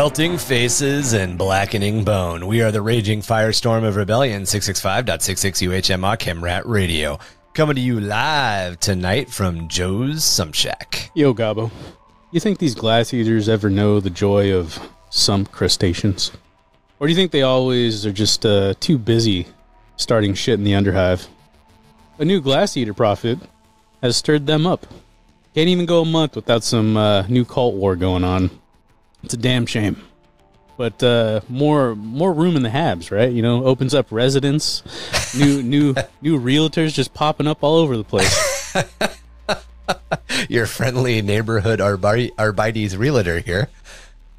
Melting faces and blackening bone. We are the raging firestorm of rebellion, 665.66 UHM Chemrat Radio. Coming to you live tonight from Joe's Sump Shack. Yo, Gobbo. You think these glass eaters ever know the joy of sump crustaceans? Or do you think they always are just uh, too busy starting shit in the underhive? A new glass eater prophet has stirred them up. Can't even go a month without some uh, new cult war going on. It's a damn shame. But uh, more more room in the Habs, right? You know, opens up residents, new new new realtors just popping up all over the place. Your friendly neighborhood arbi- Arbites realtor here.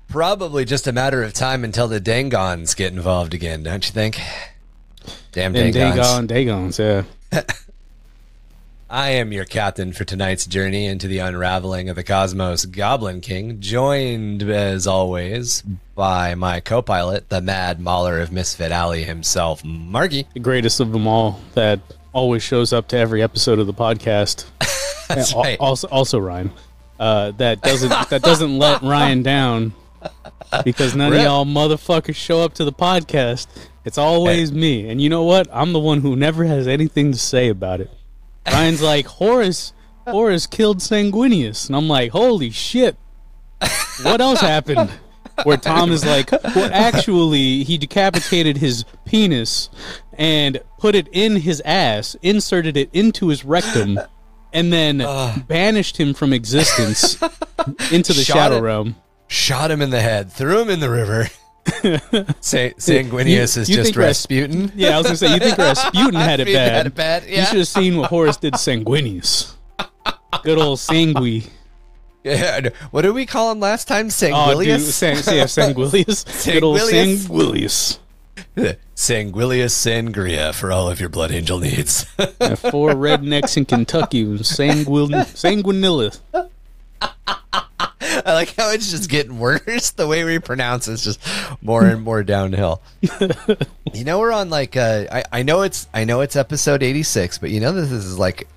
Probably just a matter of time until the Dangons get involved again, don't you think? Damn And Dangons. Dagon, Dagons, yeah. I am your captain for tonight's journey into the unraveling of the cosmos, Goblin King, joined as always by my co-pilot, the Mad Mauler of Misfit Alley himself, Marky. the greatest of them all that always shows up to every episode of the podcast. That's right. Also, also Ryan, uh, that doesn't that doesn't let Ryan down because none Rip. of y'all motherfuckers show up to the podcast. It's always me, and you know what? I'm the one who never has anything to say about it. Ryan's like Horus. Horus killed Sanguinius, and I'm like, holy shit! What else happened? Where Tom is like, well, actually, he decapitated his penis and put it in his ass, inserted it into his rectum, and then banished him from existence into the Shot shadow it. realm. Shot him in the head, threw him in the river. Sa- Sanguinius You- is you just Ras- Rasputin. Yeah, I was gonna say, you think Rasputin had it bad? had it bad, You should have seen what Horus did to Sanguinius. Good old Sangui. Yeah, what did we call him last time? Oh, Sanguilius? Sang, yeah, Sanguilius. Good old Sanguilius? Sanguilius. Sangria for all of your blood angel needs. Four rednecks in Kentucky was Sanguin Sanguinilla. I like how it's just getting worse. The way we pronounce it's just more and more downhill. you know, we're on like uh, I I know it's I know it's episode eighty six, but you know this is like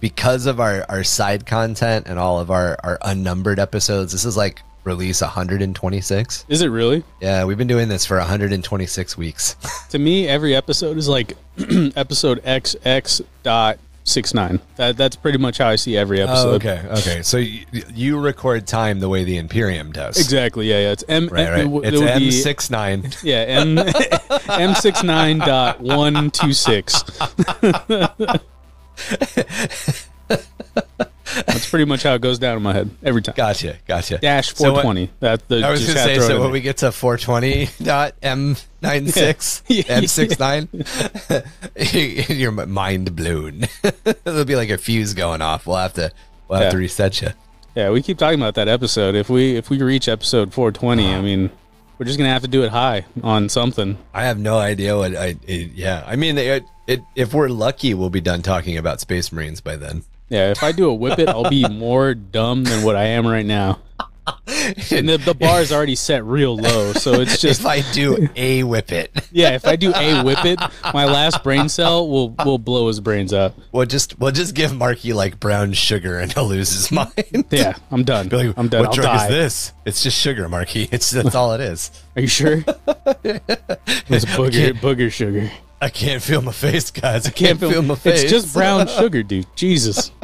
because of our our side content and all of our our unnumbered episodes. This is like release one hundred and twenty six. Is it really? Yeah, we've been doing this for one hundred and twenty six weeks. To me, every episode is like episode XX dot six nine. That that's pretty much how I see every oh, episode. Oh, okay, okay. So you, you record time the way the Imperium does. Exactly. Yeah, yeah. It's M. Right, it right. w- it It's be- M six nine. Yeah, M M six nine dot one two six. That's pretty much how it goes down in my head every time. Gotcha, gotcha. Dash So four what- That the I was just gonna say, to so when we get to 420 dot M96, Yeah. M69, your mind blown. It'll be like a fuse going off. We'll have to, we'll have Yeah. to reset you. Yeah, we keep talking about that episode. If we if we reach episode 420, I mean, we're just gonna have to do it high on something. I have no idea what I, it, yeah. I mean, it, it, if we're lucky, we'll be done talking about Space Marines by then. Yeah, if I do a whip it, I'll be more dumb than what I am right now. And the, the bar is already set real low, so it's just if I do a whip it, yeah. If I do a whip it, my last brain cell will will blow his brains out. we'll just, we'll just give Marky like brown sugar and he'll lose his mind. Yeah, I'm done. Be like, I'm done. What I'll drug die. is this? It's just sugar, Marky. It's that's all it is. Are you sure? It's booger booger sugar. I can't feel my face, guys. I Can't can't, feel, my face. It's just brown sugar, dude. Jesus.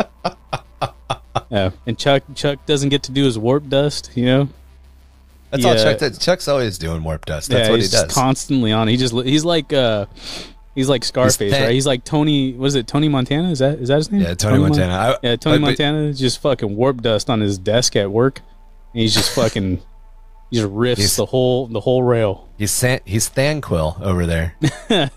Yeah, and Chuck Chuck doesn't get to do his warp dust. You know. That's all Chuck does. Chuck's always doing warp dust. That's yeah, what he he's just does. constantly on. He just he's like uh he's like Scarface, thin- right? He's like Tony. Was it Tony Montana? Is that is that his name? yeah, Tony, Mon- Montana. I, yeah, Tony but- but Montana just fucking warp dust on his desk at work, and he's just fucking. Just riffs He's- the whole the whole rail. He's San- he's Thanquol over there,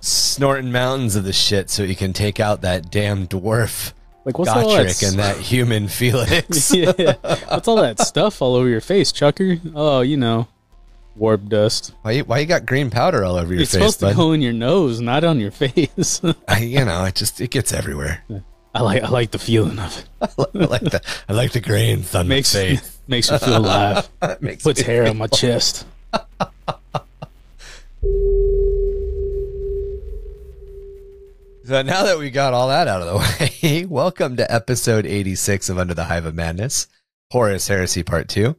snorting mountains of the shit so he can take out that damn dwarf Like what's all that? And that human Felix. yeah, what's all that stuff all over your face, Chucker? Oh, you know, warp dust. why, you, why you got green powder all over your It's face, It's supposed to bud? go in your nose, not on your face. I, you know, it just it gets everywhere. I like I like the feeling of it. I like the I like the grains on Makes my face. makes me feel alive. Puts hair on my chest. So now that we got all that out of the way, welcome to episode 86 of Under the Hive of Madness, Horus Heresy Part 2.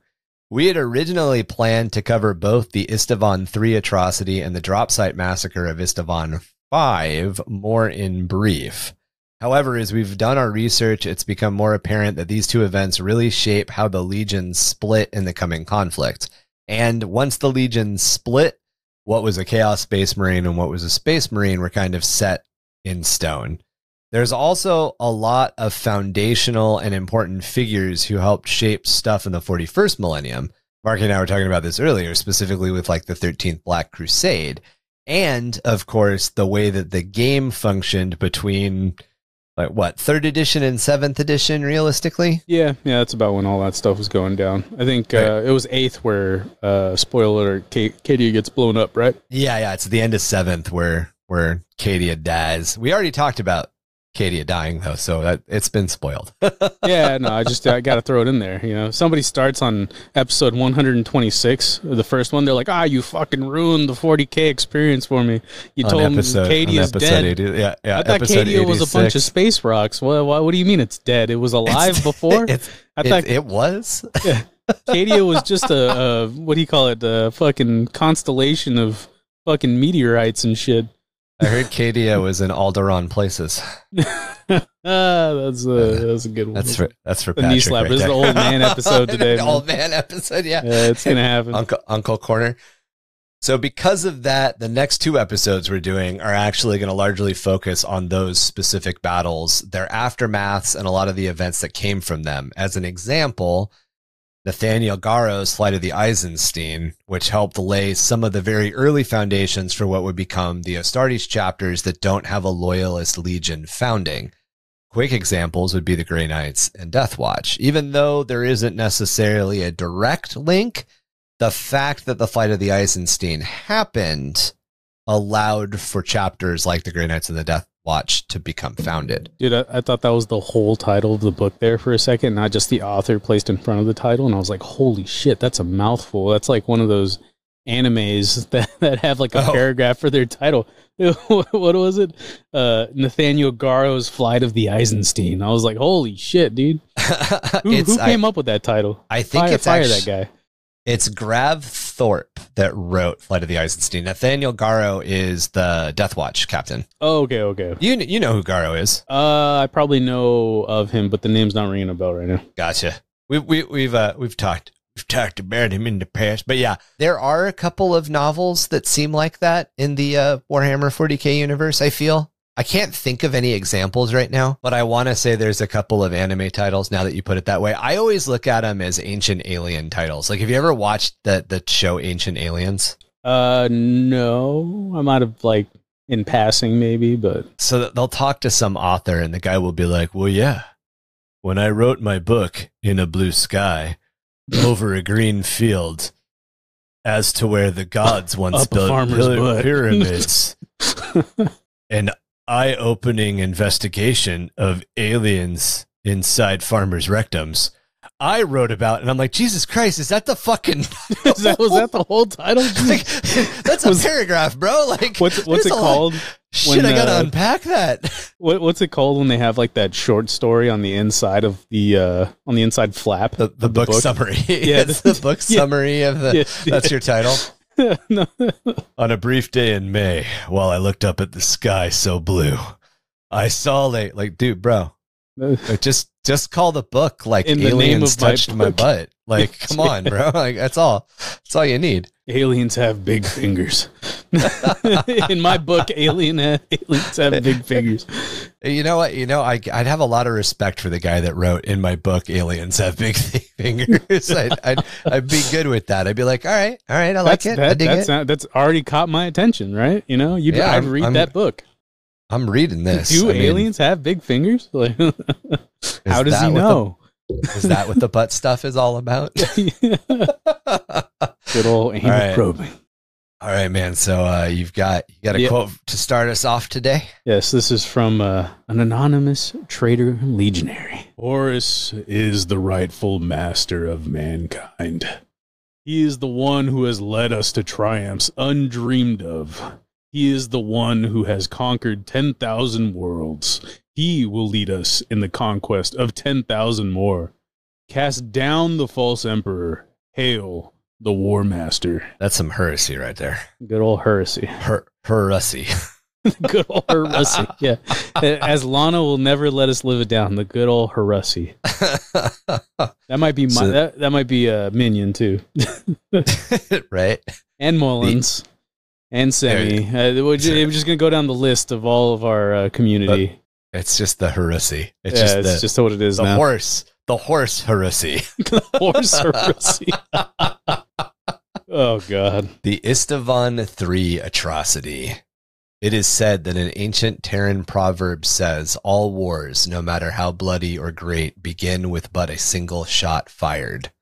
We had originally planned to cover both the Istavan 3 atrocity and the drop site massacre of Istavan 5 more in brief. However, as we've done our research, it's become more apparent that these two events really shape how the legions split in the coming conflict. And once the legions split, what was a Chaos Space Marine and what was a Space Marine were kind of set in stone. There's also a lot of foundational and important figures who helped shape stuff in the 41st millennium. Mark and I were talking about this earlier, specifically with like the 13th Black Crusade. And of course, the way that the game functioned between like what, third edition and seventh edition, realistically? Yeah, yeah, that's about when all that stuff was going down. I think Right. uh, it was eighth where, uh, spoiler, K- Katie gets blown up, right? Yeah, yeah. It's the end of seventh where where Cadia dies. We already talked about Cadia dying though, so that it's been spoiled. yeah, no, I just I got to throw it in there. You know, somebody starts on episode 126, the first one. They're like, "Ah, you fucking ruined the 40k experience for me. You On told me episode- on is dead." 80 yeah, yeah. I thought Cadia was a bunch of space rocks. Well, why, what do you mean it's dead? It was alive before. It's, I it, thought it was. Cadia was just a, a what do you call it? A fucking constellation of fucking meteorites and shit. I heard Cadia was in Alderaan places. ah, that's a that's a good one. That's for that's for The knee Patrick. slap. right This is the old man episode today, The old man episode. Yeah. yeah, it's gonna happen. Uncle Uncle Corner. So because of that, the next two episodes we're doing are actually going to largely focus on those specific battles, their aftermaths, and a lot of the events that came from them. As an example, Nathaniel Garro's Flight of the Eisenstein, which helped lay some of the very early foundations for what would become the Astartes chapters that don't have a loyalist legion founding. Quick examples would be the Grey Knights and Death Watch. Even though there isn't necessarily a direct link, the fact that the Flight of the Eisenstein happened allowed for chapters like the Grey Knights and the Death Watch to become founded. Dude, I, I thought that was the whole title of the book there for a second, not just the author placed in front of the title. And I was like, holy shit, that's a mouthful. That's like one of those animes that, that have like a Oh. paragraph for their title. what was it? Uh, Nathaniel Garro's Flight of the Eisenstein. I was like, holy shit, dude. Who, who I, came up with that title? I think Fire, it's fire actu- that guy. It's Gav Thorpe that wrote Flight of the Eisenstein. Nathaniel Garro is the Death Watch captain. Oh, okay, okay. You you know who Garro is? Uh, I probably know of him, but the name's not ringing a bell right now. Gotcha. We we we've uh we've talked we've talked about him in the past, but yeah, there are a couple of novels that seem like that in the uh, Warhammer 40k universe. I feel I can't think of any examples right now, but I want to say there's a couple of anime titles. Now that you put it that way, I always look at them as ancient alien titles. Like, have you ever watched the the show Ancient Aliens? Uh, no, I might have like in passing maybe, but so they'll talk to some author and the guy will be like, "Well, yeah, when I wrote my book in a blue sky over a green field, as to where the gods once built pyramids, py- butt." pyramids, an eye-opening investigation of aliens inside farmers' rectums." I wrote about, and I'm like, Jesus Christ, is that the fucking? Is that, was that the whole title? like, that's a Was- paragraph, bro. Like, What's what's it a lot- called? Shit, when, I gotta uh, unpack that. What, what's it called when they have like that short story on the inside of the uh on the inside flap? the, the, of book, summary. Yeah, it's the the- book yeah. summary of the. Yeah, That's your title. On a brief day in May, while I looked up at the sky so blue, I saw a like, dude, bro, just just call the book like In aliens my touched my book. butt. Like, come on, bro. Like that's all. That's all you need. Aliens have big fingers. In my book, alien aliens have big fingers. You know what? You know, I, I'd have a lot of respect for the guy that wrote in my book, "Aliens Have Big Fingers." I'd, I'd, I'd be good with that. I'd be like, all right, all right, I like That's it. I dig that's it. not, that's already caught my attention, right? You know, you Yeah, I'd read I'm- that book. I'm reading this. Do I mean, aliens have big fingers? Like, how does he what the- know? Is that what the butt stuff is all about? Good old anal right. probing. all right, man. So uh, you've got you got a Yeah. quote to start us off today. Yes, this is from uh, an anonymous traitor legionary. Horus is the rightful master of mankind. He is the one who has led us to triumphs undreamed of. He is the one who has conquered 10,000 worlds. He will lead us in the conquest of 10,000 more. Cast down the false emperor. Hail the War Master. That's some heresy right there. Good old heresy. Her heresy. good old heresy. Yeah. As Lana will never let us live it down. The good old heresy. That might be my So- that, that might be a minion too. right? and Mullins. And Semi. Uh, we're, ju- we're just gonna go down the list of all of our uh, community. It's just the heresy. It's yeah, just it's the, just what it is the now. horse. The horse heresy. The horse heresy. oh god. The Istavan 3 atrocity. It is said that an ancient Terran proverb says all wars, no matter how bloody or great, begin with but a single shot fired.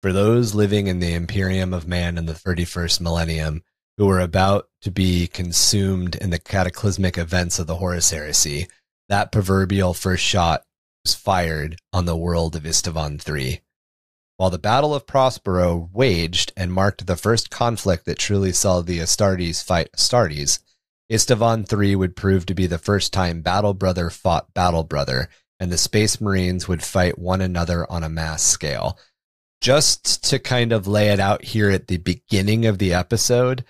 For those living in the Imperium of Man in the 31st millennium, who were about to be consumed in the cataclysmic events of the Horus Heresy, that proverbial first shot was fired on the world of Istavan III. While the Battle of Prospero waged and marked the first conflict that truly saw the Astartes fight Astartes, Istavan III would prove to be the first time Battle Brother fought Battle Brother, and the Space Marines would fight one another on a mass scale. Just to kind of lay it out here at the beginning of the episode,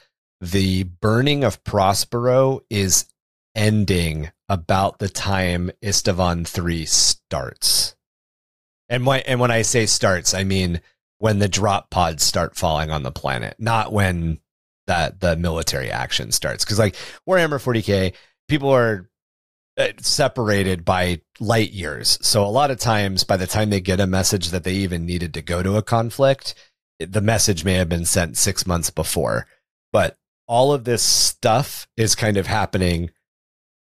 the burning of Prospero is ending about the time Istavan 3 starts. And when, and when I say starts, I mean when the drop pods start falling on the planet, not when that the military action starts. Because like Warhammer 40k, people are uh, separated by light years. So a lot of times, by the time they get a message that they even needed to go to a conflict, the message may have been sent six months before. But all of this stuff is kind of happening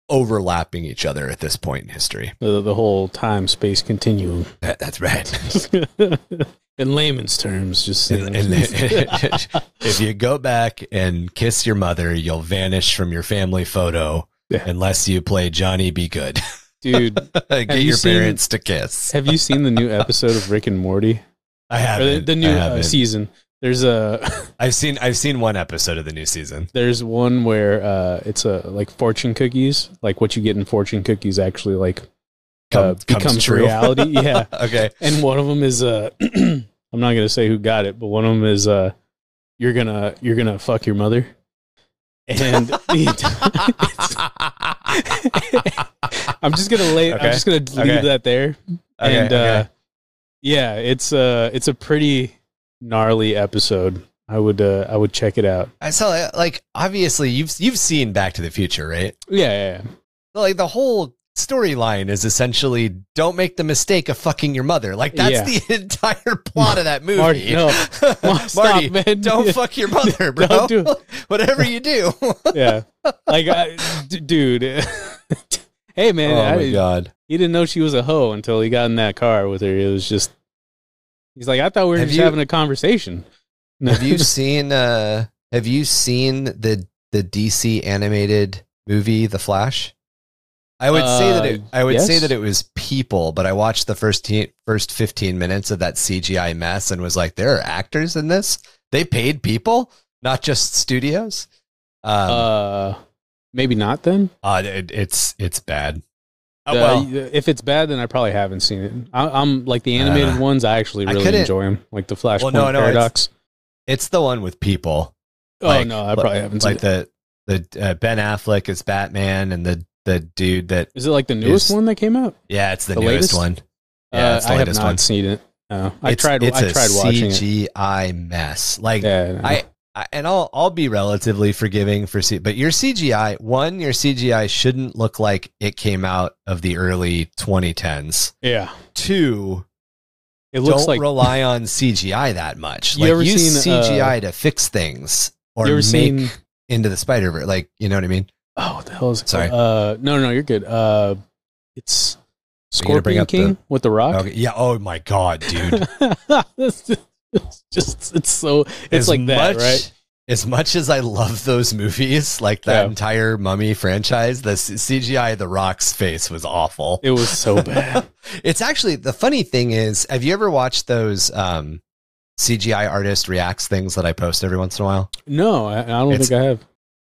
overlapping each other at this point in history. The, the whole time space continuum. That- That's right. In layman's terms, just saying. and- if you go back and kiss your mother, you'll vanish from your family photo Yeah. unless you play Johnny B. Goode. dude, Get you your seen- parents to kiss. have you seen the new episode of Rick and Morty? I haven't. the, the new uh, season. There's a I've seen I've seen one episode of the new season. there's one where uh, it's a like fortune cookies, like what you get in fortune cookies actually like Come- uh, comes becomes true. reality. Yeah, okay. and one of them is uh, I'm not gonna say who got it, but one of them is uh, you're gonna you're gonna fuck your mother, and I'm just gonna lay. Okay. I'm just gonna leave Okay. that there. Okay, and uh, yeah, it's uh it's a pretty gnarly episode. I would uh I would check it out. I saw like obviously you've you've seen Back to the Future, right? Yeah, yeah, yeah. Like the whole storyline is essentially don't make the mistake of fucking your mother. Like that's Yeah. the entire plot of that movie. Marty, no. Stop, man. don't fuck your mother, bro. Do Whatever you do. yeah, like I, d- dude. hey man, oh I, my god. he didn't know she was a hoe until he got in that car with her. It was just he's like, I thought we were Have just you- having a conversation. Have you seen uh have you seen the the DC animated movie The Flash? I would say that it Uh, I would say that it was people, but I watched the first te- first 15 minutes of that CGI mess and was like there are actors in this? They paid people, not just studios. Um uh, maybe not then. uh, it, it's it's bad. Uh, well, if it's bad, then I probably haven't seen it. I, I'm like the animated Uh, ones. I actually really couldn't- enjoy them, like the Flashpoint Well, no, no, it's- Paradox. it's the one with people. oh like- no, I probably haven't seen Like it. the the uh, Ben Affleck is Batman and the the dude that Is it like the newest is- one that came out? yeah, it's the, The newest latest? one. Yeah, uh, it's the I have not one. seen it. No, I It's- tried. It's I a tried watching it. CGI mess. Like Yeah, I, I, and I'll I'll be relatively forgiving for C, but your CGI one, your CGI shouldn't look like it came out of the early 2010s. yeah. Two, It looks don't like rely on CGI that much. You like ever use seen, uh, CGI to fix things or you ever make seen. into the Spider Verse. Like you know what I mean? Oh, what the hell is it? Sorry. Uh, no, no, you're good. Uh, it's Scorpion up the- King with the Rock. Okay. Yeah. Oh my God, dude. it's just it's so it's As like that, much- right? As much as I love those movies, like that Yeah. entire Mummy franchise, the CGI The Rock's face was awful. It was so bad. it's actually the funny thing is, have you ever watched those um, CGI artist reacts things that I post every once in a while? No, I, I don't It's- think I have.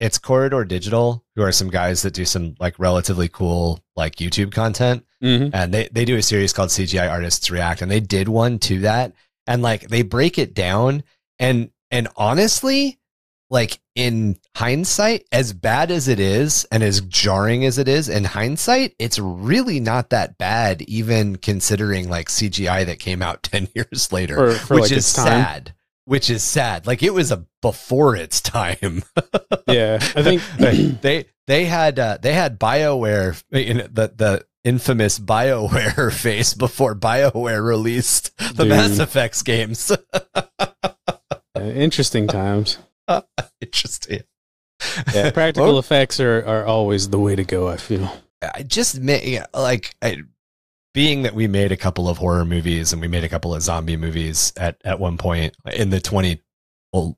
It's Corridor Digital, who are some guys that do some like relatively cool like YouTube content, hmm and they they do a series called CGI Artists React, and they did one to that, and like they break it down and and honestly like in hindsight as bad as it is and as jarring as it is in hindsight it's really not that bad even considering like cgi that came out 10 years later For- for, which like, is sad. Which is sad. Like it was a before its time. Yeah, I think they they had uh, they had bioware in the the infamous bioware face before bioware released the Dude. mass effects games interesting times. interesting Yeah, practical effects are, are always the way to go. I feel. I just ma- yeah, like I, being that we made a couple of horror movies and we made a couple of zombie movies at at one point in the 20 well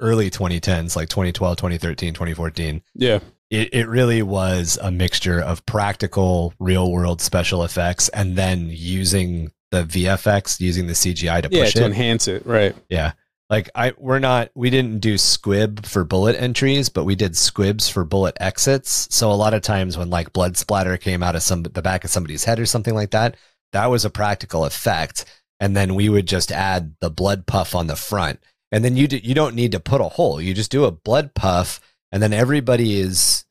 early 2010s like 2012 2013 2014 Yeah, it, it really was a mixture of practical real world special effects and then using the VFX using the CGI to push it. yeah, push to it enhance it, right? yeah. Like I we're not we didn't do squib for bullet entries, but we did squibs for bullet exits. So a lot of times when like blood splatter came out of some the back of somebody's head or something like that, that was a practical effect. And then we would just add the blood puff on the front. And then you do, you don't need to put a hole. You just do a blood puff and then everybody is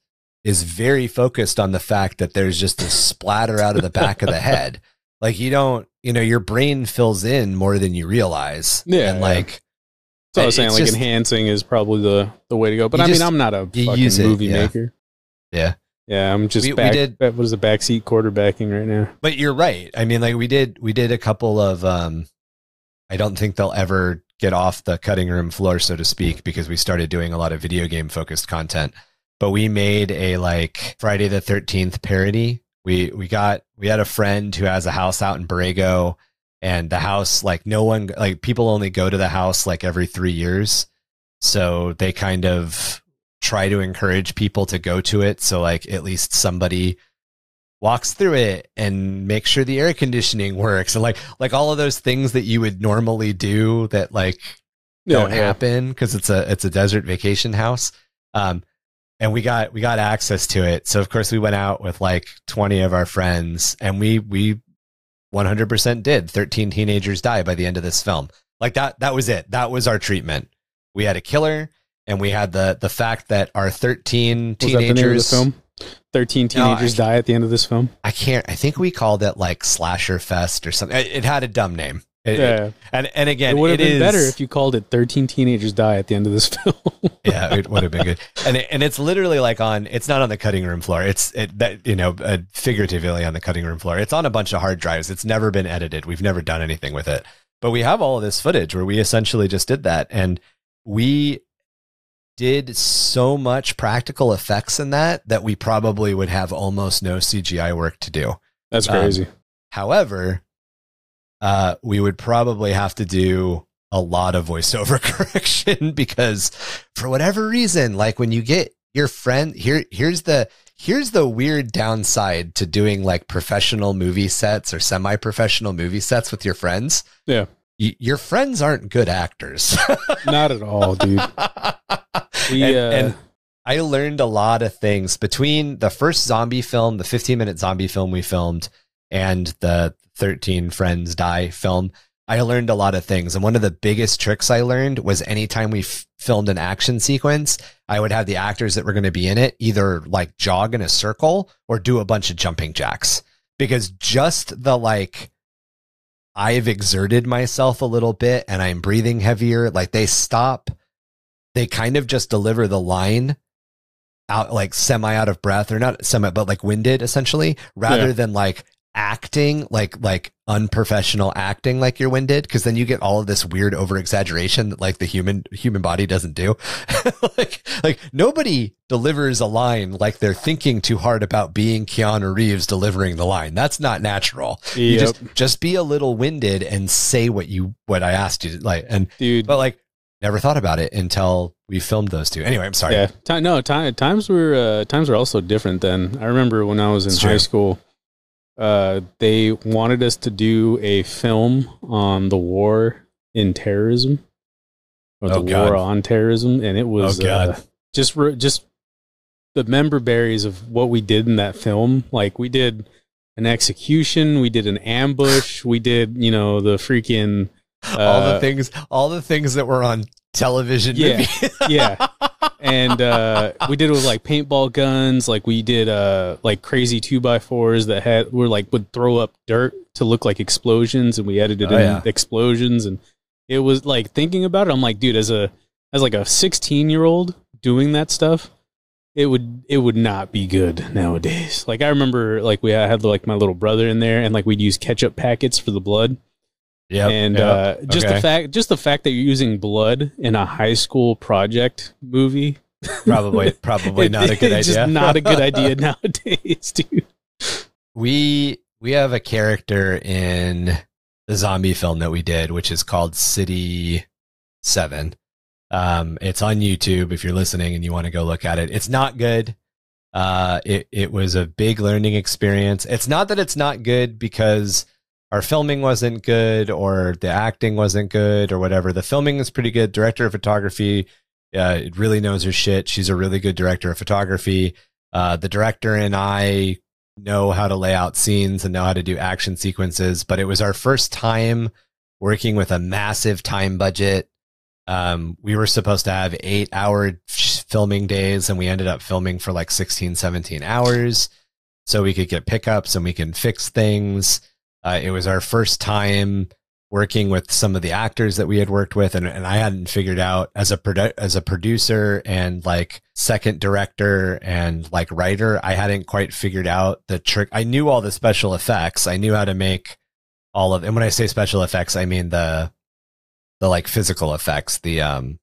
is very focused on the fact that there's just a splatter out of the back of the head. Like you don't, you know, your brain fills in more than you realize. Yeah, And like So I was saying, like just- enhancing is probably the the way to go. But I just- mean, I'm not a fucking use it, movie yeah. maker. Yeah. Yeah, I'm just We- we back. did- What is the backseat quarterbacking right now? But you're right. I mean, like we did, we did a couple of. um I don't think they'll ever get off the cutting room floor, so to speak, because we started doing a lot of video game focused content. But we made a like Friday the Thirteenth parody. We we got we had a friend who has a house out in Borrego, and the house like no one like people only go to the house like every three years, so they kind of try to encourage people to go to it. So like at least somebody walks through it and makes sure the air conditioning works and like like all of those things that you would normally do that like yeah, don't yeah. happen because it's a it's a desert vacation house. Um and we got we got access to it. So of course we went out with like 20 of our friends and we we 100% did. 13 teenagers die by the end of this film. Like that that was it. That was our treatment. We had a killer and we had the the fact that our 13 teenagers was that the name of the film? 13 teenagers no, die at the end of this film. I can't, I think we called it like Slasher Fest or something. It, had a dumb name. It, yeah. It, and, and again, it would have been is, better if you called it 13 teenagers die at the end of this film. yeah, it would have been good. And, and it's literally like on, it's not on the cutting room floor. It's it, that, you know, uh, figuratively on the cutting room floor. It's on a bunch of hard drives. It's never been edited. We've never done anything with it, but we have all of this footage where we essentially just did that. And we did so much practical effects in that that we probably would have almost no CGI work to do. That's Um, crazy. However, uh, we would probably have to do a lot of voiceover correction because for whatever reason, like when you get your friend here, here's the here's the weird downside to doing like professional movie sets or semi-professional movie sets with your friends. Yeah. Y- your friends aren't good actors. Not at all, dude. We, and, uh, and I learned a lot of things between the first zombie film, the 15 minute zombie film we filmed, and the 13 Friends Die film. I learned a lot of things. And one of the biggest tricks I learned was anytime we f- filmed an action sequence, I would have the actors that were going to be in it either like jog in a circle or do a bunch of jumping jacks. Because just the like, I've exerted myself a little bit and I'm breathing heavier, like they stop they kind of just deliver the line out like semi out of breath or not semi but like winded essentially rather Yeah. than like acting like like unprofessional acting like you're winded because then you get all of this weird over exaggeration that like the human human body doesn't do like like nobody delivers a line like they're thinking too hard about being Keanu Reeves delivering the line that's not natural you just just be a little winded and say what you what I asked you to, like and dude. but like never thought about it until we filmed those two. Anyway, I'm sorry. Yeah, time, no, time, times were uh, times were also different then. I remember when I was in It's high true. school, uh, they wanted us to do a film on the war in terrorism, or Oh, the God. war on terrorism, and it was Oh. Uh, just re- just the member berries of what we did in that film. Like we did an execution, we did an ambush, we did you know the freaking all the Uh, things, all the things that were on television. Yeah. yeah and uh we did it with like paintball guns like we did uh like crazy two by fours that had were like would throw up dirt to look like explosions and we edited Oh, in yeah. explosions and it was like thinking about it i'm like dude as a as like a 16 year old doing that stuff it would it would not be good nowadays like i remember like we I had like my little brother in there and like we'd use ketchup packets for the blood Yep, and yep. uh, just Okay. the fact just the fact that you're using blood in a high school project movie probably, probably not a good idea. just not a good idea nowadays dude we we have a character in the zombie film that we did, which is called City Seven. Um, it's on YouTube if you're listening and you want to go look at it. It's not good. Uh, it it was a big learning experience. It's not that it's not good because our filming wasn't good or the acting wasn't good or whatever. The filming is pretty good. Director of photography, uh, really knows her shit. She's a really good director of photography. Uh, the director and I know how to lay out scenes and know how to do action sequences, but it was our first time working with a massive time budget. Um, we were supposed to have eight hour filming days and we ended up filming for like 16, 17 hours so we could get pickups and we can fix things. Uh, it was our first time working with some of the actors that we had worked with and, and I hadn't figured out as a produ- as a producer and like second director and like writer I hadn't quite figured out the trick. I knew all the special effects. I knew how to make all of and when I say special effects I mean the the like physical effects the um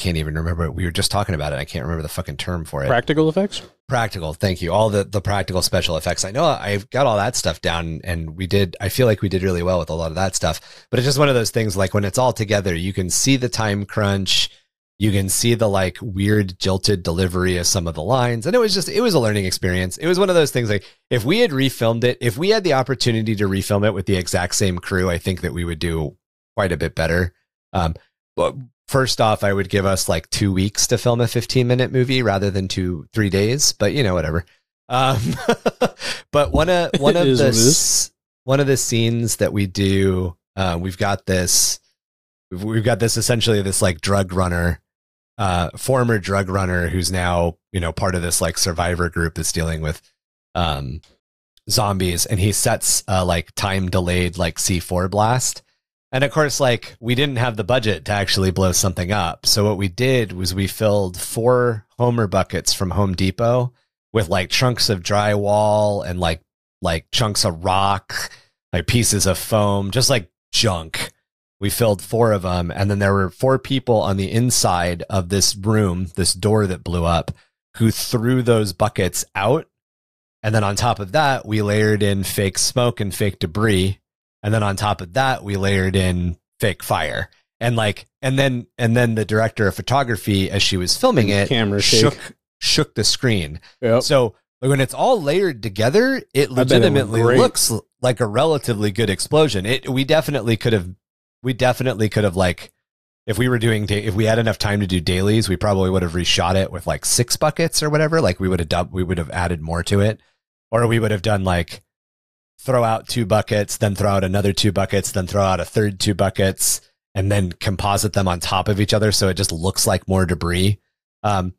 can't even remember we were just talking about it. I can't remember the fucking term for it. Practical effects? Practical. Thank you. All the the practical special effects. I know i've got all that stuff down and we did i feel like we did really well with a lot of that stuff but it's just one of those things like when it's all together you can see the time crunch. You can see the like weird jilted delivery of some of the lines. And it was just it was a learning experience. It was one of those things like if we had refilmed it if we had the opportunity to refilm it with the exact same crew i think that we would do quite a bit better. Um but first off i would give us like two weeks to film a 15 minute movie rather than two three days but you know whatever um but one of one of the what it is. s- one of the scenes that we do uh, we've got this we've, we've got this essentially this like drug runner uh former drug runner who's now you know part of this like survivor group that's dealing with um zombies and he sets uh like time delayed like c4 blast and of course, like we didn't have the budget to actually blow something up. So what we did was we filled four Homer buckets from Home Depot with like chunks of drywall and like like chunks of rock, like pieces of foam, just like junk. We filled four of them, and then there were four people on the inside of this room, this door that blew up, who threw those buckets out. And then on top of that, we layered in fake smoke and fake debris and then on top of that we layered in fake fire. And like and then and then the director of photography as she was filming it camera shake. shook shook the screen. Yep. so like, when it's all layered together it bet it legitimately looks like a relatively good explosion. It we definitely could have we definitely could have like if we were doing da- if we had enough time to do dailies we probably would have reshot it with like six buckets or whatever. Like we would have dub we would have added more to it. Or we would have done like throw out two buckets, then throw out another two buckets, then throw out a third two buckets, and then composite them on top of each other so it just looks like more debris. Um,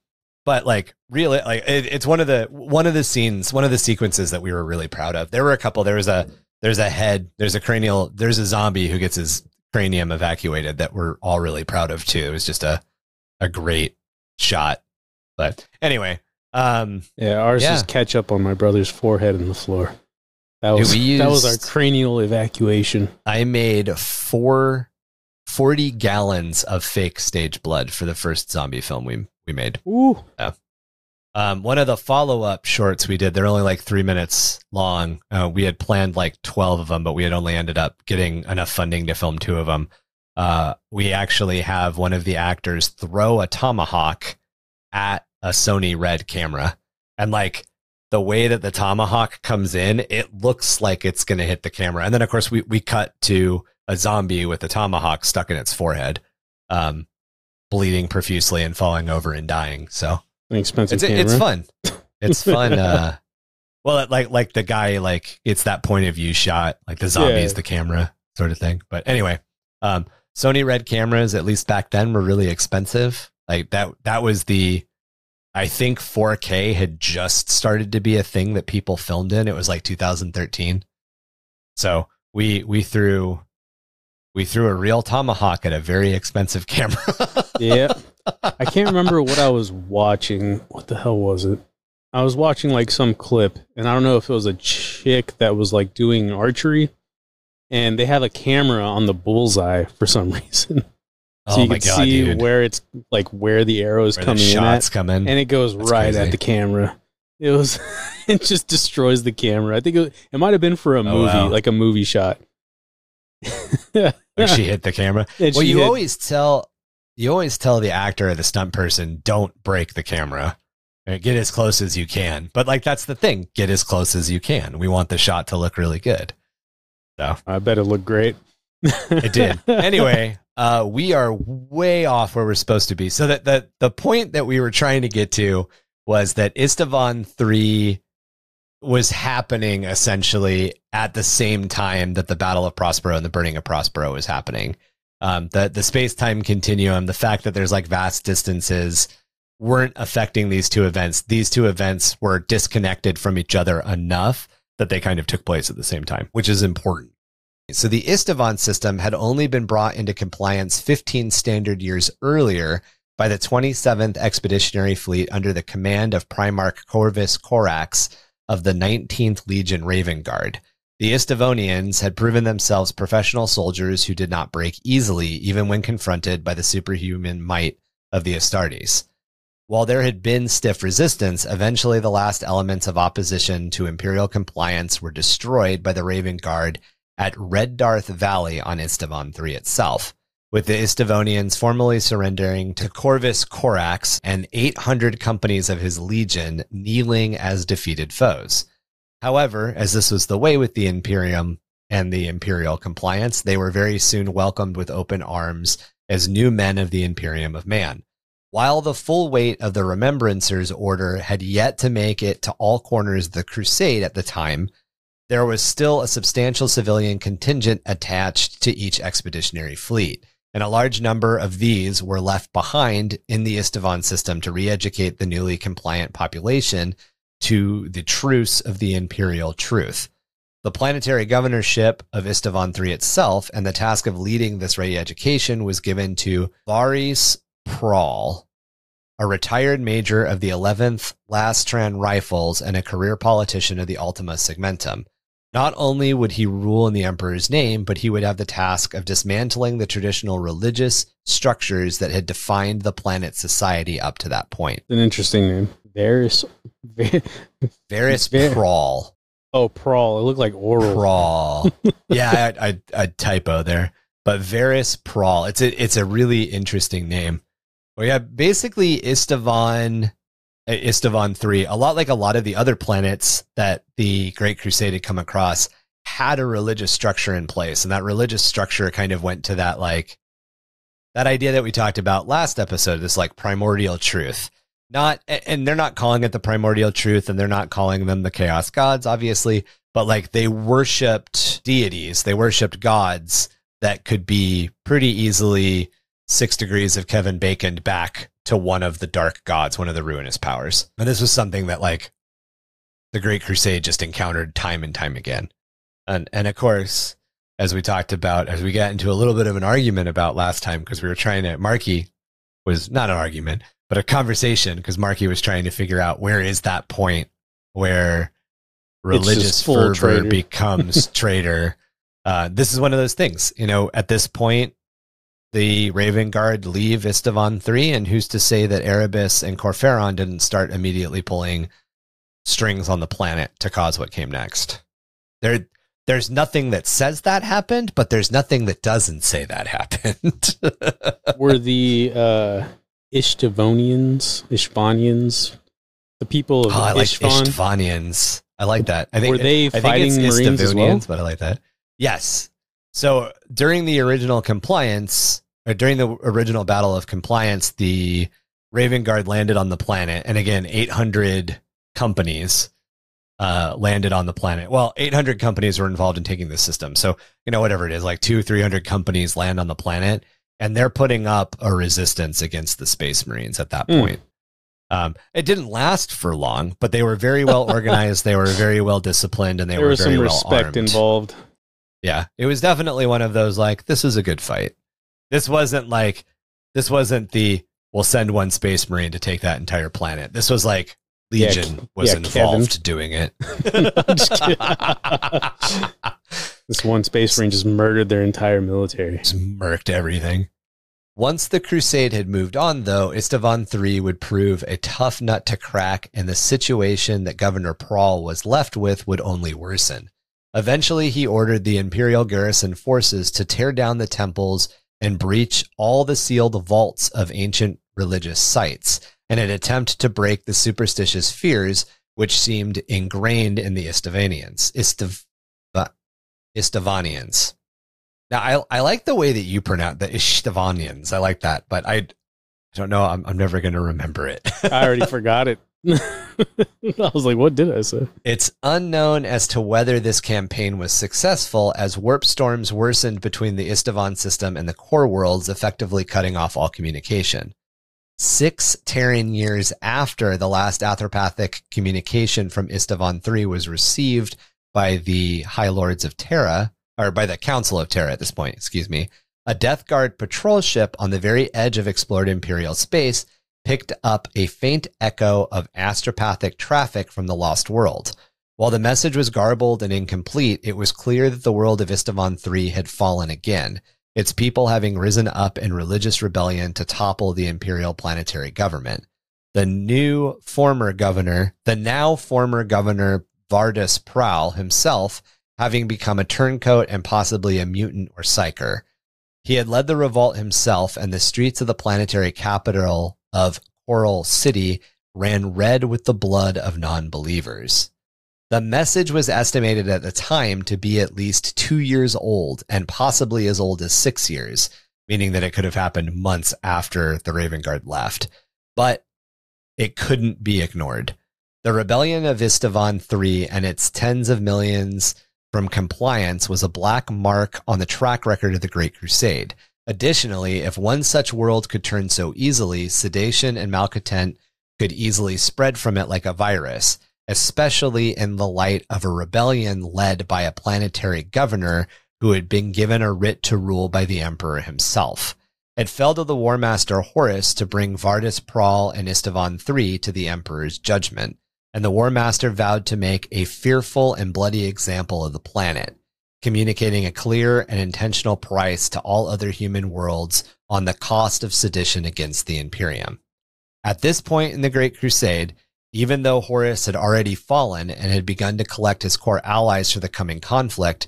but like really, like it, it's one of the one of the scenes, one of the sequences that we were really proud of. There were a couple. There was a there's a head, there's a cranial, there's a zombie who gets his cranium evacuated that we're all really proud of too. It was just a a great shot. But anyway, um, yeah ours Yeah. is up on my brother's forehead and the floor that Dude, was that was our cranial evacuation I made four 40 gallons of fake stage blood for the first zombie film we we made. Ooh. Um, one of the follow up shorts we did, they're only like three minutes long. Uh, we had planned like 12 of them, but we had only ended up getting enough funding to film two of them. Uh, we actually have one of the actors throw a tomahawk at a Sony Red camera. And like the way that the tomahawk comes in, it looks like it's going to hit the camera. And then, of course, we, we cut to a zombie with a tomahawk stuck in its forehead, um, bleeding profusely and falling over and dying. So An expensive it's camera. it's fun. It's fun. uh, well, it- like like the guy like it's that point of view shot, like the zombie is Yeah. the camera sort of thing. But anyway, Um, Sony Red cameras, at least back then, were really expensive. Like that, that was the, I think 4K had just started to be a thing that people filmed in. It was like 2013. So we, we threw, we threw a real tomahawk at a very expensive camera. yeah. I can't remember what I was watching. What the hell was it? I was watching like some clip, and I don't know if it was a chick that was like doing archery, and they had a camera on the bullseye for some reason. So oh you can god, see dude! where it's like where the arrow is Where the coming in shots at, come in. and it goes That's right crazy. at the camera. It was it just destroys the camera. I think it, it might have been for a Oh, movie, wow. like a movie shot. Where she hit the camera. And well, you hit- always tell you always tell the actor or the stunt person, don't break the camera. Uh, Get as close as you can. But like that's the thing. Get as close as you can. We want the shot to look really good. So I bet it looked great. It did. anyway, uh, we are way off where we're supposed to be. So that the the point that we were trying to get to was that Isstvan three was happening essentially at the same time that the Battle of Prospero and the Burning of Prospero was happening. Um, the the space time continuum, the fact that there's like vast distances weren't affecting these two events. These two events were disconnected from each other enough that they kind of took place at the same time, which is important. So the Isstvan system had only been brought into compliance 15 standard years earlier by the 27th Expeditionary Fleet under the command of Primarch Corvus Corax of the 19th Legion Raven Guard. The Istavonians had proven themselves professional soldiers who did not break easily, even when confronted by the superhuman might of the Astartes. While there had been stiff resistance, eventually the last elements of opposition to Imperial compliance were destroyed by the Raven Guard at Red Darth Valley on Istavan III itself, with the Istavonians formally surrendering to Corvus Corax and 800 companies of his legion kneeling as defeated foes. However, as this was the way with the Imperium and the Imperial compliance, they were very soon welcomed with open arms as new men of the Imperium of Man. While the full weight of the Remembrancers order had yet to make it to all corners of the crusade at the time, there was still a substantial civilian contingent attached to each expeditionary fleet, and a large number of these were left behind in the Isstvan system to re-educate the newly compliant population to the truce of the imperial truth. The planetary governorship of Isstvan III itself and the task of leading this re-education was given to Varis Praal, a retired major of the 11th Lastran Rifles and a career politician of the Ultima Segmentum. Not only would he rule in the Emperor's name, but he would have the task of dismantling the traditional religious structures that had defined the planet's society up to that point. An interesting name. Varys. Va- Varys Ver- Praal. oh, Praal. It looked like oral. Praal. yeah, I, I, I typo there. But Varys Praal. It's a it's a really interesting name. Well, yeah, basically Istavan, Istavan three. A lot like a lot of the other planets that the Great Crusade had come across had a religious structure in place, and that religious structure kind of went to that like that idea that we talked about last episode. This like primordial truth. Not, and they're not calling it the primordial truth, and they're not calling them the chaos gods, obviously but like they worshipped deities, they worshipped gods that could be pretty easily six degrees of Kevin Bacon back to one of the dark gods, one of the ruinous powers. And this was something that like the Great Crusade just encountered time and time again. And and of course, as we talked about, as we got into a little bit of an argument about last time, because we were trying to Marky was not an argument, but a conversation, because Marky was trying to figure out where is that point where religious fervor traitor. becomes traitor. Uh, this is one of those things, you know. At this point, the Raven Guard leave Istavan three, and who's to say that Erebus and Kor Phaeron didn't start immediately pulling strings on the planet to cause what came next? There, there's nothing that says that happened, but there's nothing that doesn't say that happened. Were the uh, Ishtivonians, Ishvanians, the people of oh, I like Ishtvanians. I like that. I think were they I think fighting it's Marines as well? But I like that. Yes. So during the original compliance, or during the original battle of compliance, the Raven Guard landed on the planet, and again, 800 companies uh, landed on the planet. Well, 800 companies were involved in taking this system. So, you know, whatever it is, like two, 300 companies land on the planet and they're putting up a resistance against the Space Marines at that Mm. point. Um, it didn't last for long, but they were very well organized. they were very well disciplined and they there were was very some well respect armed. involved. Yeah, it was definitely one of those like this is a good fight. This wasn't like this wasn't the we'll send one space marine to take that entire planet. This was like Legion Ke- was yeah, involved doing it. I'm just kidding. This one space marine just murdered their entire military. Just murked everything. Once the crusade had moved on, though, Isstvan III would prove a tough nut to crack, and the situation that Governor Praal was left with would only worsen. Eventually, he ordered the Imperial garrison forces to tear down the temples and breach all the sealed vaults of ancient religious sites in an attempt to break the superstitious fears which seemed ingrained in the Istavanians. Istav- uh, Istavanians. Now, I, I like the way that you pronounce the Istavanians. I like that, but I, I don't know. I'm, I'm never going to remember it. I already forgot it. I was like, what did I say? It's unknown as to whether this campaign was successful as warp storms worsened between the Istavan system and the core worlds, effectively cutting off all communication. Six Terran years after the last astropathic communication from Istavan 3 was received by the High Lords of Terra, or by the Council of Terra at this point, excuse me, a Death Guard patrol ship on the very edge of explored Imperial space picked up a faint echo of astropathic traffic from the lost world. While the message was garbled and incomplete, it was clear that the world of Istavan III had fallen again, its people having risen up in religious rebellion to topple the imperial planetary government. The new former governor, the now former governor Vardis Praal himself, having become a turncoat and possibly a mutant or psyker. He had led the revolt himself, and the streets of the planetary capital of Coral City ran red with the blood of non believers. The message was estimated at the time to be at least two years old and possibly as old as six years, meaning that it could have happened months after the Raven Guard left. But it couldn't be ignored. The rebellion of Istavan III and its tens of millions from compliance was a black mark on the track record of the Great Crusade. Additionally, if one such world could turn so easily, sedation and malcontent could easily spread from it like a virus, especially in the light of a rebellion led by a planetary governor who had been given a writ to rule by the emperor himself. It fell to the War Master Horus to bring Vardis Praal and Istavan III to the emperor's judgment, and the War Master vowed to make a fearful and bloody example of the planet communicating a clear and intentional price to all other human worlds on the cost of sedition against the Imperium. At this point in the Great Crusade, even though Horus had already fallen and had begun to collect his core allies for the coming conflict,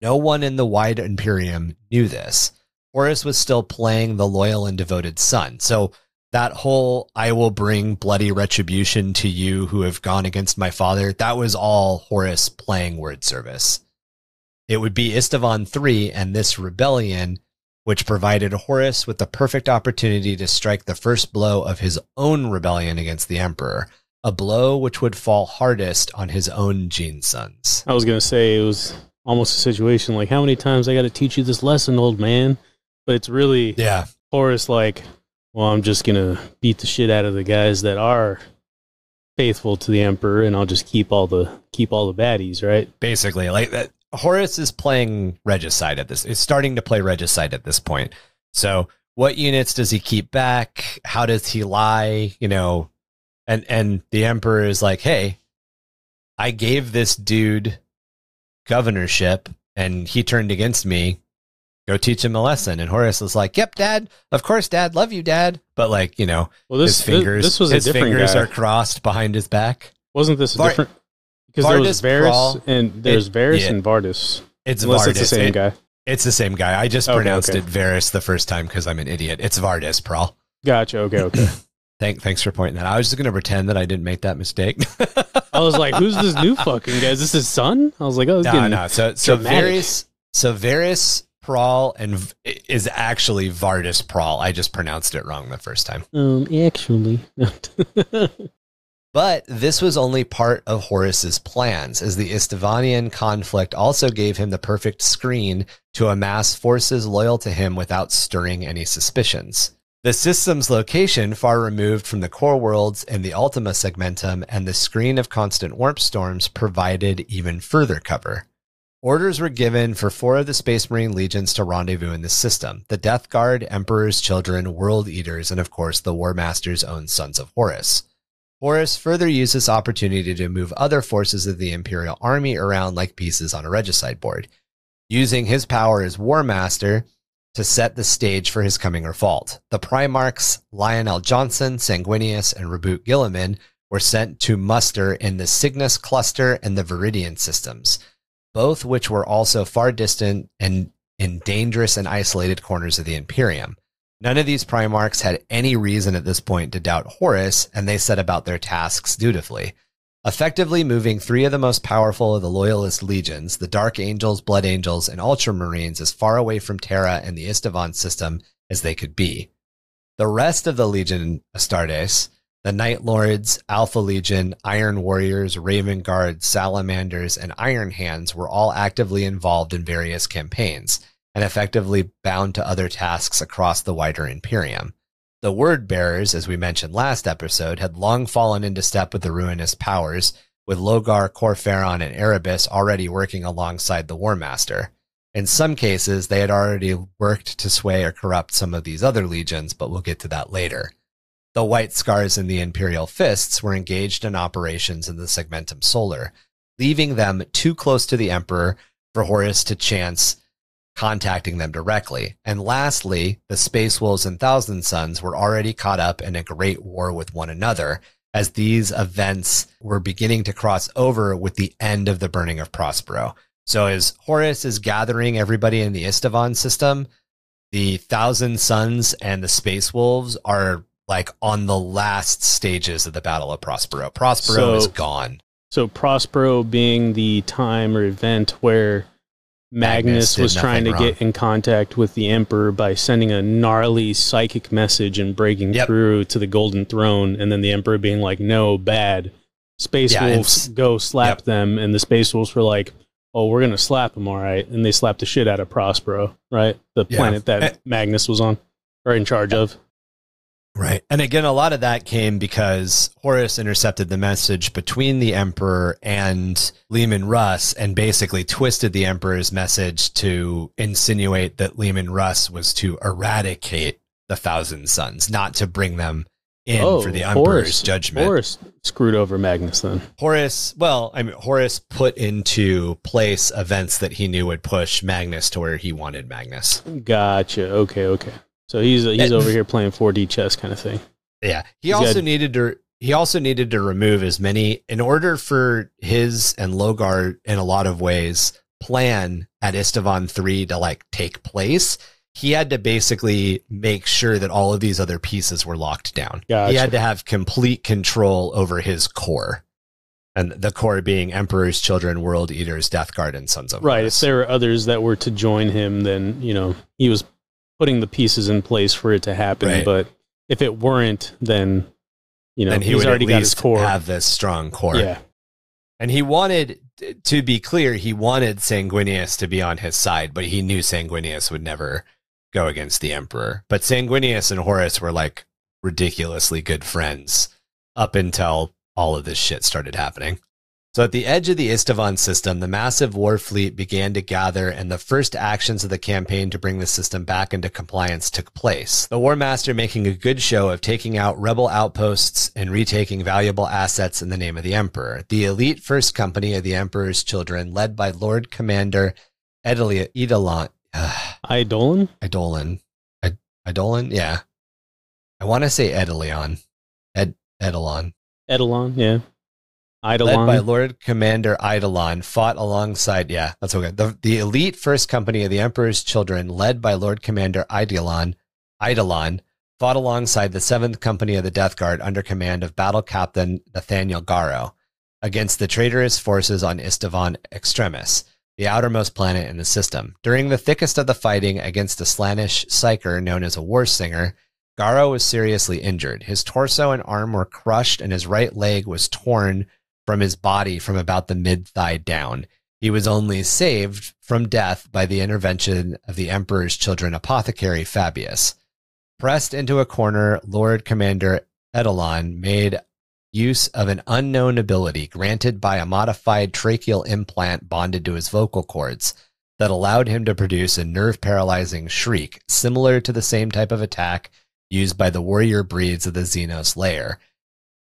no one in the wide Imperium knew this. Horus was still playing the loyal and devoted son. So that whole I will bring bloody retribution to you who have gone against my father, that was all Horus playing word service. It would be Istavan III and this rebellion, which provided Horus with the perfect opportunity to strike the first blow of his own rebellion against the Emperor, a blow which would fall hardest on his own gene sons. I was gonna say it was almost a situation like, how many times I got to teach you this lesson, old man? But it's really Yeah, Horus like, well, I'm just gonna beat the shit out of the guys that are faithful to the emperor, and I'll just keep all the keep all the baddies, right? basically, like that. Horus is playing regicide at this. Is starting to play regicide at this point. So, what units does he keep back? How does he lie? You know, and and the emperor is like, hey, I gave this dude governorship, and he turned against me. Go teach him a lesson. And Horus was like, "Yep, Dad. Of course, Dad. Love you, Dad." But like, you know, Well, this his fingers, this was his a different fingers guy. are crossed behind his back. Wasn't this a different? Because there was Varys Brawl. and there's It- Varys yeah. and Vardis. It's Unless Vardis. it's the same It- guy. It's the same guy. I just Okay, pronounced okay. it Varys the first time because I'm an idiot. It's Vardis, Praal. Gotcha. Okay. Okay. Thank, thanks for pointing that. out. I was just going to pretend that I didn't make that mistake. I was like, who's this new fucking guy? Is this his son? I was like, oh, no, no. So, so dramatic. Varys, so Varys, Praal, and V- is actually Vardis Praal. I just pronounced it wrong the first time. Um, actually, But this was only part of Horus's plans, as the Isstvanian conflict also gave him the perfect screen to amass forces loyal to him without stirring any suspicions. The system's location, far removed from the core worlds and the Ultima segmentum, and the screen of constant warp storms provided even further cover. Orders were given for four of the Space Marine legions to rendezvous in this system the Death Guard, Emperor's Children, World Eaters, and of course the War Master's own Sons of Horus. Horus further used this opportunity to move other forces of the Imperial Army around like pieces on a regicide board, using his power as War Master to set the stage for his coming revolt. The Primarchs Lion El'Jonson, Sanguinius, and Roboute Guilliman were sent to muster in the Signus cluster and the Viridian systems, both which were also far distant and in dangerous and isolated corners of the Imperium. None of these Primarchs had any reason at this point to doubt Horus, and they set about their tasks dutifully effectively moving three of the most powerful of the Loyalist legions, the Dark Angels, Blood Angels, and Ultramarines, as far away from Terra and the Istavan system as they could be. The rest of the Legion Astartes, the Night Lords, Alpha Legion, Iron Warriors, Raven Guards, Salamanders, and Iron Hands were all actively involved in various campaigns and effectively bound to other tasks across the wider Imperium. The word bearers, as we mentioned last episode, had long fallen into step with the ruinous powers, with Lorgar, Kor Phaeron, and Erebus already working alongside the War Master. In some cases, they had already worked to sway or corrupt some of these other legions, but we'll get to that later. The White Scars and the Imperial Fists were engaged in operations in the Segmentum Solar, leaving them too close to the Emperor for Horus to chance contacting them directly. And lastly, the Space Wolves and Thousand Sons were already caught up in a great war with one another as these events were beginning to cross over with the end of the burning of Prospero. So as Horus is gathering everybody in the Istavan system, the Thousand Sons and the Space Wolves are like on the last stages of the Battle of Prospero. Prospero so, is gone. So Prospero being the time or event where Magnus, Magnus was trying to wrong. get in contact with the Emperor by sending a gnarly psychic message and breaking yep. through to the Golden Throne, and then the Emperor being like, "No, bad." Space yeah, Wolves go slap yep. them, and the Space Wolves were like, "Oh, we're gonna slap them, all right." And they slapped the shit out of Prospero, right? The yeah. planet that and, Magnus was on or in charge eh. of. Right. And again, a lot of that came because Horus intercepted the message between the Emperor and Leman Russ and basically twisted the Emperor's message to insinuate that Leman Russ was to eradicate the Thousand Sons, not to bring them in oh, for the Emperor's Horus, judgment. Horus screwed over Magnus then. Horus, well, I mean, Horus put into place events that he knew would push Magnus to where he wanted Magnus. Gotcha. Okay, okay. So he's he's over here playing 4D chess kind of thing. Yeah, he he's also got, needed to he also needed to remove as many in order for his and Lorgar in a lot of ways plan at Istavan 3 to like take place. He had to basically make sure that all of these other pieces were locked down. Gotcha. He had to have complete control over his core. And the core being Emperor's Children, World Eaters, Death Guard, and Sons of Right. If there were others that were to join him, then, you know, he was putting the pieces in place for it to happen. Right. But if it weren't, then you know then he he's would already got his core. Have this strong core. Yeah. And he wanted to be clear, he wanted Sanguinius to be on his side, but he knew Sanguinius would never go against the Emperor. But Sanguinius and Horus were like ridiculously good friends up until all of this shit started happening. So at the edge of the Istavan system, the massive war fleet began to gather and the first actions of the campaign to bring the system back into compliance took place. The War Master making a good show of taking out rebel outposts and retaking valuable assets in the name of the Emperor. The elite first company of the Emperor's children, led by Lord Commander Edelia, Eidolon. Eidolon? Eidolon. Eidolon? Yeah. I want to say Edelion. Ed, Eidolon. Eidolon, yeah. Eidolon. Led by Lord Commander Eidolon, fought alongside, yeah, that's okay. The, the elite first company of the Emperor's children, led by Lord Commander Eidolon, Eidolon, fought alongside the 7th Company of the Death Guard under command of Battle Captain Nathaniel Garro against the traitorous forces on Istavan Extremis, the outermost planet in the system. During the thickest of the fighting against a Slaanesh psyker known as a War Singer, Garro was seriously injured. His torso and arm were crushed, and his right leg was torn from his body from about the mid thigh down. He was only saved from death by the intervention of the Emperor's children apothecary Fabius. Pressed into a corner, Lord Commander Edelon made use of an unknown ability granted by a modified tracheal implant bonded to his vocal cords that allowed him to produce a nerve paralyzing shriek, similar to the same type of attack used by the warrior breeds of the Xenos layer.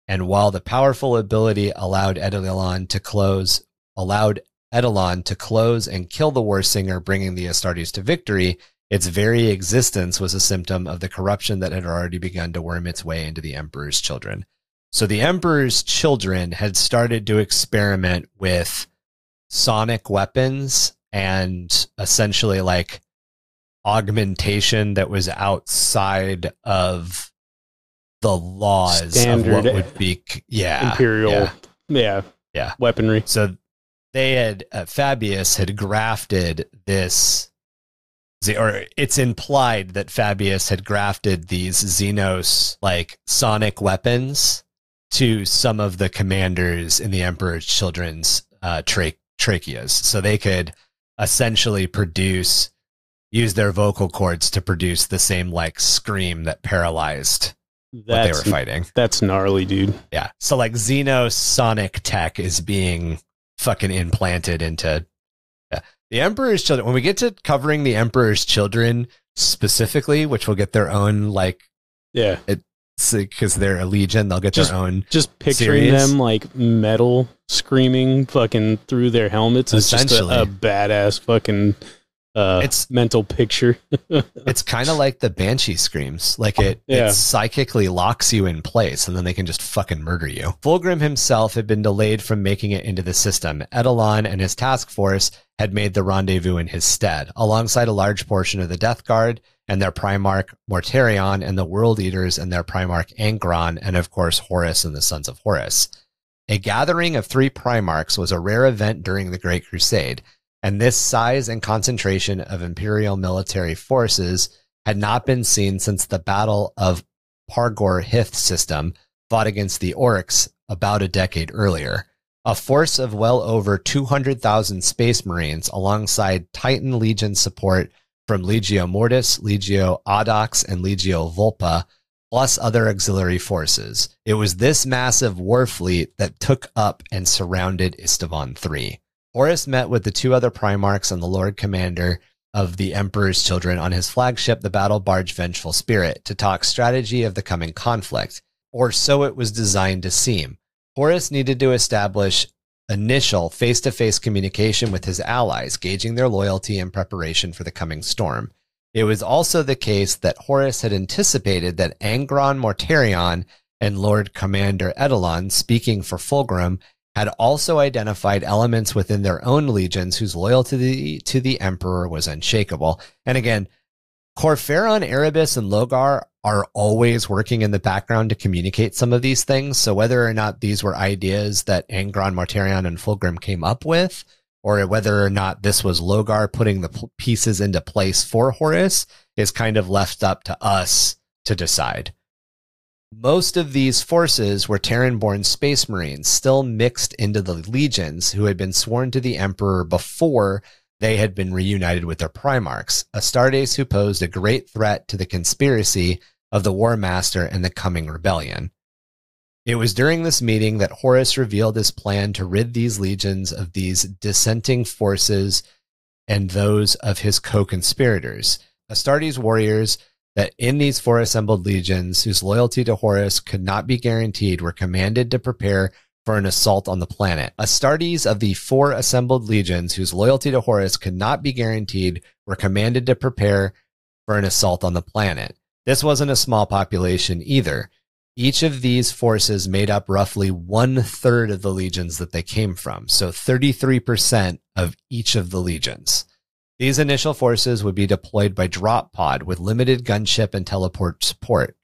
And while the powerful ability allowed Eidolon to close, allowed Eidolon to close and kill the war singer, bringing the Astartes to victory, its very existence was a symptom of the corruption that had already begun to worm its way into the Emperor's children. So the Emperor's children had started to experiment with sonic weapons and essentially like augmentation that was outside of the laws Standard of what would be yeah Imperial, yeah, yeah, yeah. weaponry. so they had uh, Fabius had grafted this or it's implied that Fabius had grafted these Xenos like sonic weapons to some of the commanders in the Emperor's Children's uh, tra- tracheas, so they could essentially produce use their vocal cords to produce the same like scream that paralyzed what they were fighting. that's gnarly, dude. Yeah. So like Xenos sonic tech is being fucking implanted into yeah. the Emperor's children. When we get to covering the Emperor's children specifically, which will get their own like Yeah, it's because they're a legion, they'll get Just- their own. just picturing Serious? them like metal screaming fucking through their helmets is just a, Essentially. a badass fucking uh, It's mental picture. it's kind of like the banshee screams. Like it, Yeah. it psychically locks you in place, and then they can just fucking murder you. Fulgrim himself had been delayed from making it into the system. Eidolon and his task force had made the rendezvous in his stead, alongside a large portion of the Death Guard and their Primarch Mortarion and the World Eaters and their Primarch Angron, and of course Horus and the Sons of Horus. A gathering of three Primarchs was a rare event during the Great Crusade, and this size and concentration of imperial military forces had not been seen since the Battle of Pargor Hith system fought against the Orcs about a decade earlier. A force of well over 200,000 space marines alongside Titan Legion support from Legio Mortis, Legio Audax, and Legio Vulpa, plus other auxiliary forces. It was this massive war fleet that took up and surrounded Isstvan III. Horus met with the two other Primarchs and the Lord Commander of the Emperor's Children on his flagship, the battle barge Vengeful Spirit, to talk strategy of the coming conflict, or so it was designed to seem. Horus needed to establish initial face to face communication with his allies, gauging their loyalty in preparation for the coming storm. It was also the case that Horus had anticipated that Angron Mortarion and Lord Commander Edelon, speaking for Fulgrim, had also identified elements within their own legions whose loyalty to the to the Emperor was unshakable. And again, Kor Phaeron, Erebus, and Lorgar are always working in the background to communicate some of these things. So whether or not these were ideas that Angron, Mortarion, and Fulgrim came up with, or whether or not this was Lorgar putting the pieces into place for Horus, is kind of left up to us to decide. Most of these forces were Terran born space marines, still mixed into the legions who had been sworn to the Emperor before they had been reunited with their Primarchs, Astartes who posed a great threat to the conspiracy of the War Master and the coming rebellion. It was during this meeting that Horus revealed his plan to rid these legions of these dissenting forces and those of his co conspirators. Astartes warriors that in these four assembled legions, whose loyalty to Horus could not be guaranteed, were commanded to prepare for an assault on the planet. Astartes of the four assembled legions, whose loyalty to Horus could not be guaranteed, were commanded to prepare for an assault on the planet. This wasn't a small population either. Each of these forces made up roughly one third of the legions that they came from. So 33% of each of the legions. These initial forces would be deployed by drop pod with limited gunship and teleport support.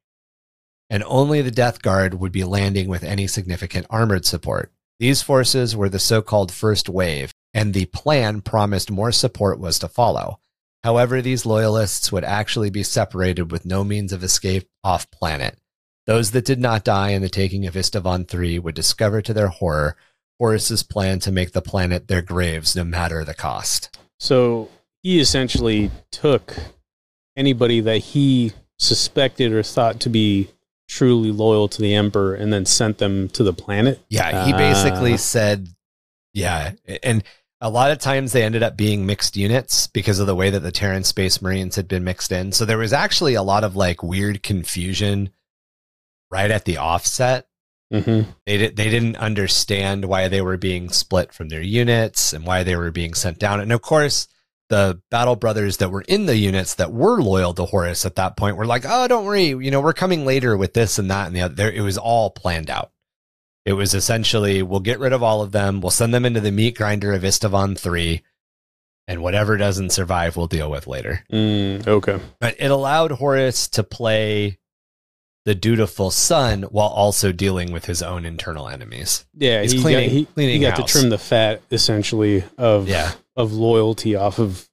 And only the Death Guard would be landing with any significant armored support. These forces were the so called First Wave, and the plan promised more support was to follow. However, these loyalists would actually be separated with no means of escape off planet. Those that did not die in the taking of Istavan III would discover to their horror Horus's plan to make the planet their graves no matter the cost. So he essentially took anybody that he suspected or thought to be truly loyal to the emperor and then sent them to the planet. Yeah, he basically Ah. said, yeah, and a lot of times they ended up being mixed units because of the way that the Terran Space Marines had been mixed in. So there was actually a lot of like weird confusion right at the offset. hmm They did, they didn't understand why they were being split from their units and why they were being sent down. And of course, the battle brothers that were in the units that were loyal to Horus at that point were like, "Oh, don't worry, you know, we're coming later with this and that and the other." There, it was all planned out. It was essentially, we'll get rid of all of them, we'll send them into the meat grinder of Istavan three, and whatever doesn't survive, we'll deal with later. Mm, okay. But it allowed Horus to play the dutiful son while also dealing with his own internal enemies. Yeah, He's he cleaning- got, he, cleaning he got house. to trim the fat essentially of Yeah. Of loyalty off of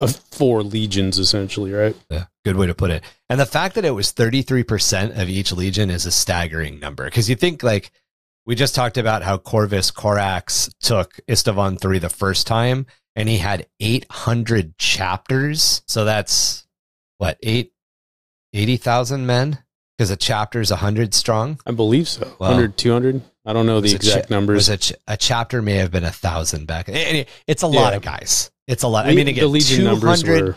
of four legions essentially, right? Yeah, good way to put it. And the fact that it was 33% of each legion is a staggering number. Because you think, like, we just talked about how Corvus Corax took Istavan 3 the first time, and he had 800 chapters. So that's what, eight, 80,000 men? Because a chapter's 100 strong. I believe so. Wow. 100, 200? I don't know the exact cha- numbers. A, ch- a chapter may have been a thousand back. It's a lot Yeah. of guys. It's a lot. I mean, again, the legion numbers 200 were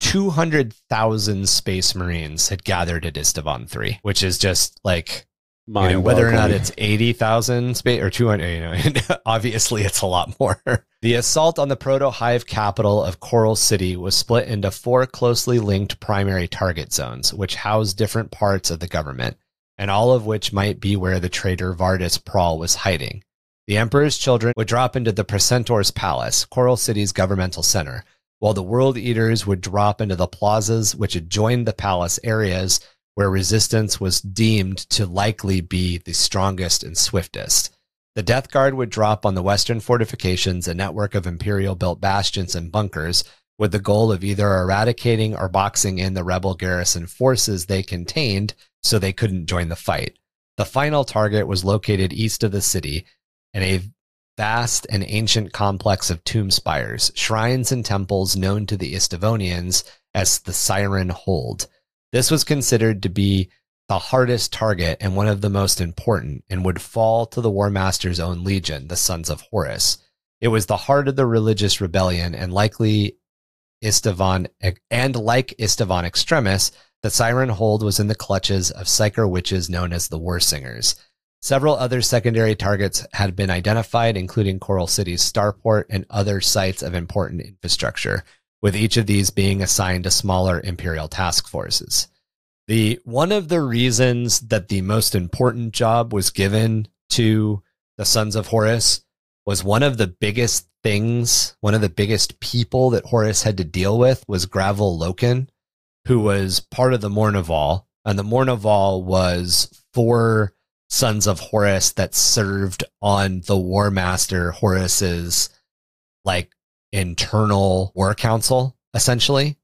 200,000 space marines had gathered at Istavan 3, which is just like, you know, whether or not it's 80,000 space or 200, you know, obviously it's a lot more. The assault on the proto hive capital of Coral City was split into four closely linked primary target zones, which housed different parts of the government, and all of which might be where the traitor Vardis Praal was hiding. The Emperor's children would drop into the Preceptor's palace, Coral City's governmental center, while the World Eaters would drop into the plazas which adjoined the palace areas where resistance was deemed to likely be the strongest and swiftest. The Death Guard would drop on the western fortifications, a network of Imperial built bastions and bunkers, with the goal of either eradicating or boxing in the rebel garrison forces they contained so they couldn't join the fight. The final target was located east of the city in a vast and ancient complex of tomb spires, shrines, and temples known to the Istavonians as the Siren Hold. This was considered to be the hardest target and one of the most important, and would fall to the War Master's own legion, the Sons of Horus. It was the heart of the religious rebellion, and likely Istavan and like Istavan Extremis, the Siren Hold was in the clutches of psyker witches known as the War Singers. Several other secondary targets had been identified, including Coral City's starport and other sites of important infrastructure, with each of these being assigned to smaller Imperial task forces. The one of the reasons that the most important job was given to the Sons of Horus was one of the biggest things, one of the biggest people that Horus had to deal with was Garviel Loken, who was part of the Mournival. And the Mournival was four sons of Horus that served on the War Master Horus's like internal war council, essentially.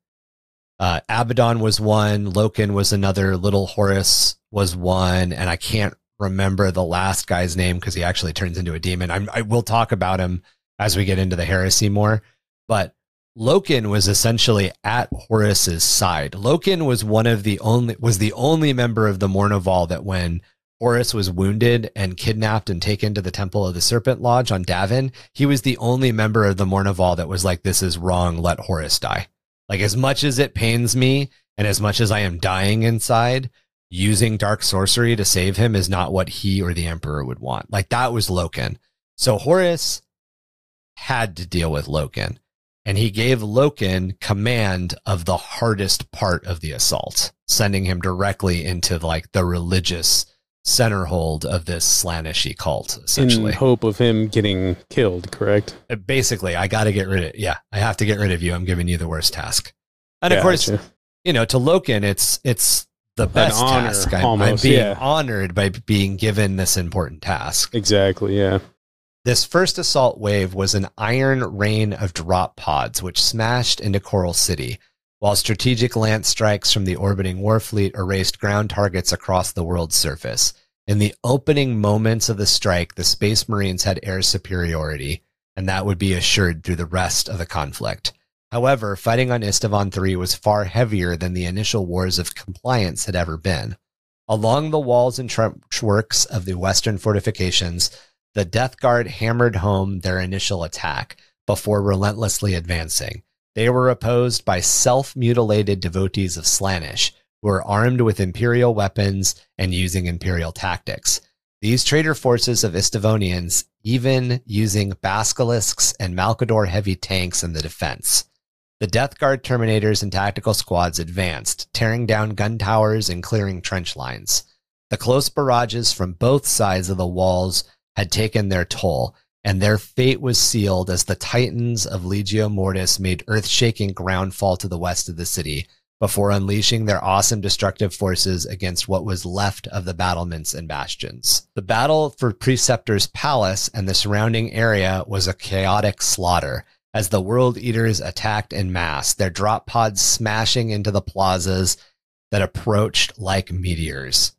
Uh, Abaddon was one, Loken was another, Little Horus was one, and I can't remember the last guy's name because he actually turns into a demon. I'm, I will talk about him as we get into the heresy more, but Loken was essentially at Horus's side. Loken was one of the only was the only member of the Mournival that when Horus was wounded and kidnapped and taken to the Temple of the Serpent Lodge on Davin, he was the only member of the Mournival that was like, "This is wrong. Let Horus die." Like as much as it pains me, and as much as I am dying inside, using dark sorcery to save him is not what he or the Emperor would want. Like that was Loken. So Horus had to deal with Loken and he gave Loken command of the hardest part of the assault, sending him directly into like the religious center hold of this Slaaneshi cult, essentially. in hope of him getting killed, correct? Uh, Basically, I got to get rid of Yeah, I have to get rid of you. I'm giving you the worst task. And of course, you know, to Loken, it's it's the best honor, task. I'm, I'm being yeah. honored by being given this important task. exactly, yeah. This first assault wave was an iron rain of drop pods, which smashed into Coral City, while strategic lance strikes from the orbiting warfleet erased ground targets across the world's surface. In the opening moments of the strike, the Space Marines had air superiority, and that would be assured through the rest of the conflict. However, fighting on Istavan III was far heavier than the initial wars of compliance had ever been. Along the walls and trench works of the western fortifications, the Death Guard hammered home their initial attack before relentlessly advancing. They were opposed by self mutilated devotees of Slaanesh, who were armed with Imperial weapons and using Imperial tactics. These traitor forces of Istavonians even using basilisks and Malcador heavy tanks in the defense. The Death Guard Terminators and tactical squads advanced, tearing down gun towers and clearing trench lines. The close barrages from both sides of the walls had taken their toll, and their fate was sealed as the Titans of Legio Mortis made earth shaking ground fall to the west of the city before unleashing their awesome destructive forces against what was left of the battlements and bastions. The battle for Preceptor's Palace and the surrounding area was a chaotic slaughter as the World Eaters attacked in mass, their drop pods smashing into the plazas that approached like meteors.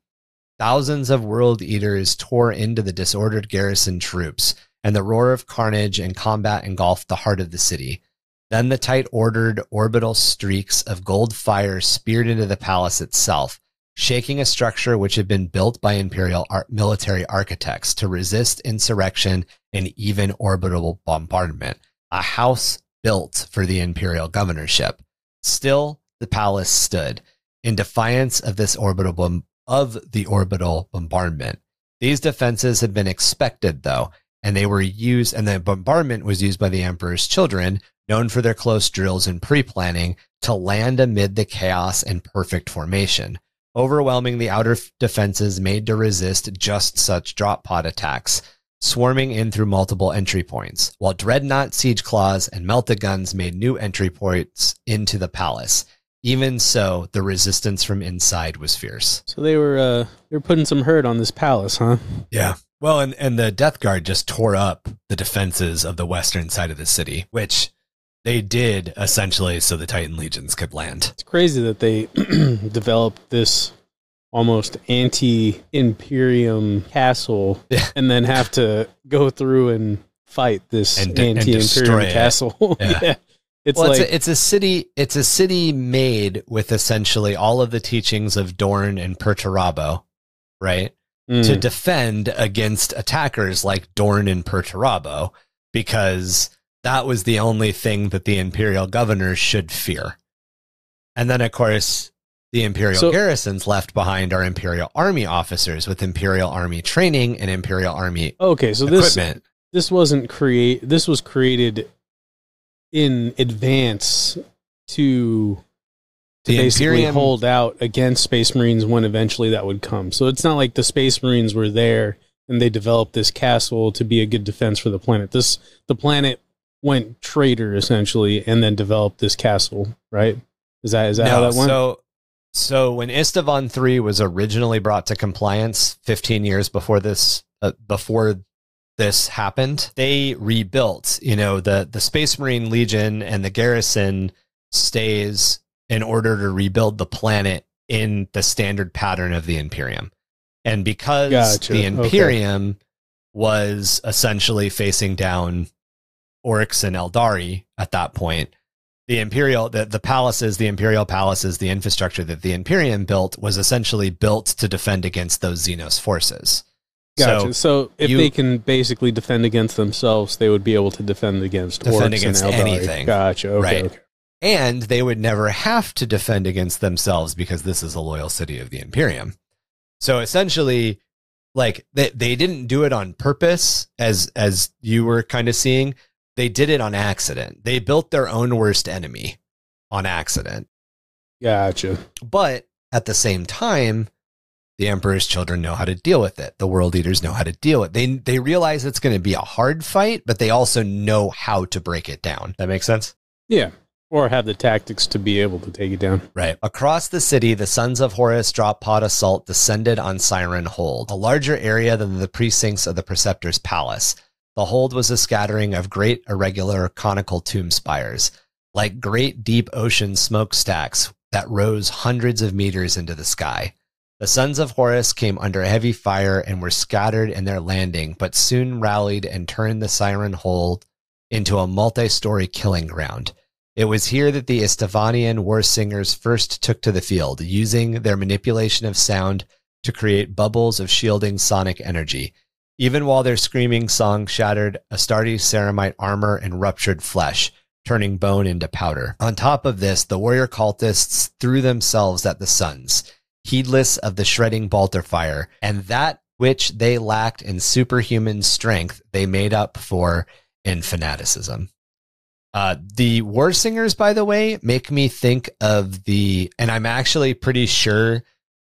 Thousands of World Eaters tore into the disordered garrison troops, and the roar of carnage and combat engulfed the heart of the city. Then the tight ordered orbital streaks of gold fire speared into the palace itself, shaking a structure which had been built by imperial ar- military architects to resist insurrection and even orbital bombardment a house built for the imperial governorship. Still, the palace stood in defiance of this orbital bom- of the orbital bombardment. These defenses had been expected, though, and they were used, and the bombardment was used by the emperor's children, known for their close drills and pre-planning, to land amid the chaos and perfect formation, overwhelming the outer defenses made to resist just such drop pod attacks swarming in through multiple entry points, while Dreadnought siege claws and melta guns made new entry points into the palace. Even so, the resistance from inside was fierce. So they were uh, they were putting some hurt on this palace, huh? Yeah. Well, and, and the Death Guard just tore up the defenses of the western side of the city, which they did essentially so the Titan legions could land. It's crazy that they developed this almost anti Imperium castle Yeah. and then have to go through and fight this de- anti Imperium castle. Yeah. It's well, like it's, a, it's a city. It's a city made with essentially all of the teachings of Dorn and Perturabo, right? Mm, to defend against attackers like Dorn and Perturabo, because that was the only thing that the imperial governors should fear. And then, of course, the imperial So- garrisons left behind are imperial army officers with imperial army training and imperial army okay. So this this wasn't create. This was created in advance to to The basically Imperium- hold out against Space Marines when eventually that would come. So it's not like the Space Marines were there and they developed this castle to be a good defense for the planet. This the planet went traitor essentially and then developed this castle, right? Is that is that how that went? so so when Istavan 3 was originally brought to compliance 15 years before this uh, before this happened, they rebuilt, you know, the the Space Marine Legion and the garrison stays in order to rebuild the planet in the standard pattern of the Imperium. And because Gotcha, the okay. Imperium was essentially facing down Oryx and Aeldari at that point, the imperial the, the palaces the imperial palaces the infrastructure that the imperium built was essentially built to defend against those xenos forces Gotcha. so So, if you- they can basically defend against themselves, they would be able to defend against Defend against and Aeldari. anything. Gotcha. Okay. Right. okay. And they would never have to defend against themselves because this is a loyal city of the imperium so essentially like they, they didn't do it on purpose as as you were kind of seeing they did it on accident they built their own worst enemy on accident Gotcha. But at the same time, the emperor's children know how to deal with it. The world leaders know how to deal with it. They they realize it's going to be a hard fight, but they also know how to break it down. That makes sense? Yeah. Or have the tactics to be able to take it down. Right. Across the city, the Sons of Horus drop pod assault descended on Siren Hold, a larger area than the precincts of the Preceptor's palace. the hold was a scattering of great irregular conical tomb spires, like great deep ocean smokestacks that rose hundreds of meters into the sky. The sons of Horus came under heavy fire and were scattered in their landing, but soon rallied and turned the siren hold into a multi story killing ground. It was here that the Estavanian war singers first took to the field, using their manipulation of sound to create bubbles of shielding sonic energy. Even while their screaming song shattered Astartes ceramite armor and ruptured flesh, turning bone into powder. On top of this, the warrior cultists threw themselves at the sons, heedless of the shredding bolter fire, and that which they lacked in superhuman strength, they made up for in fanaticism. Uh, the war singers, by the way, make me think of the, and I'm actually pretty sure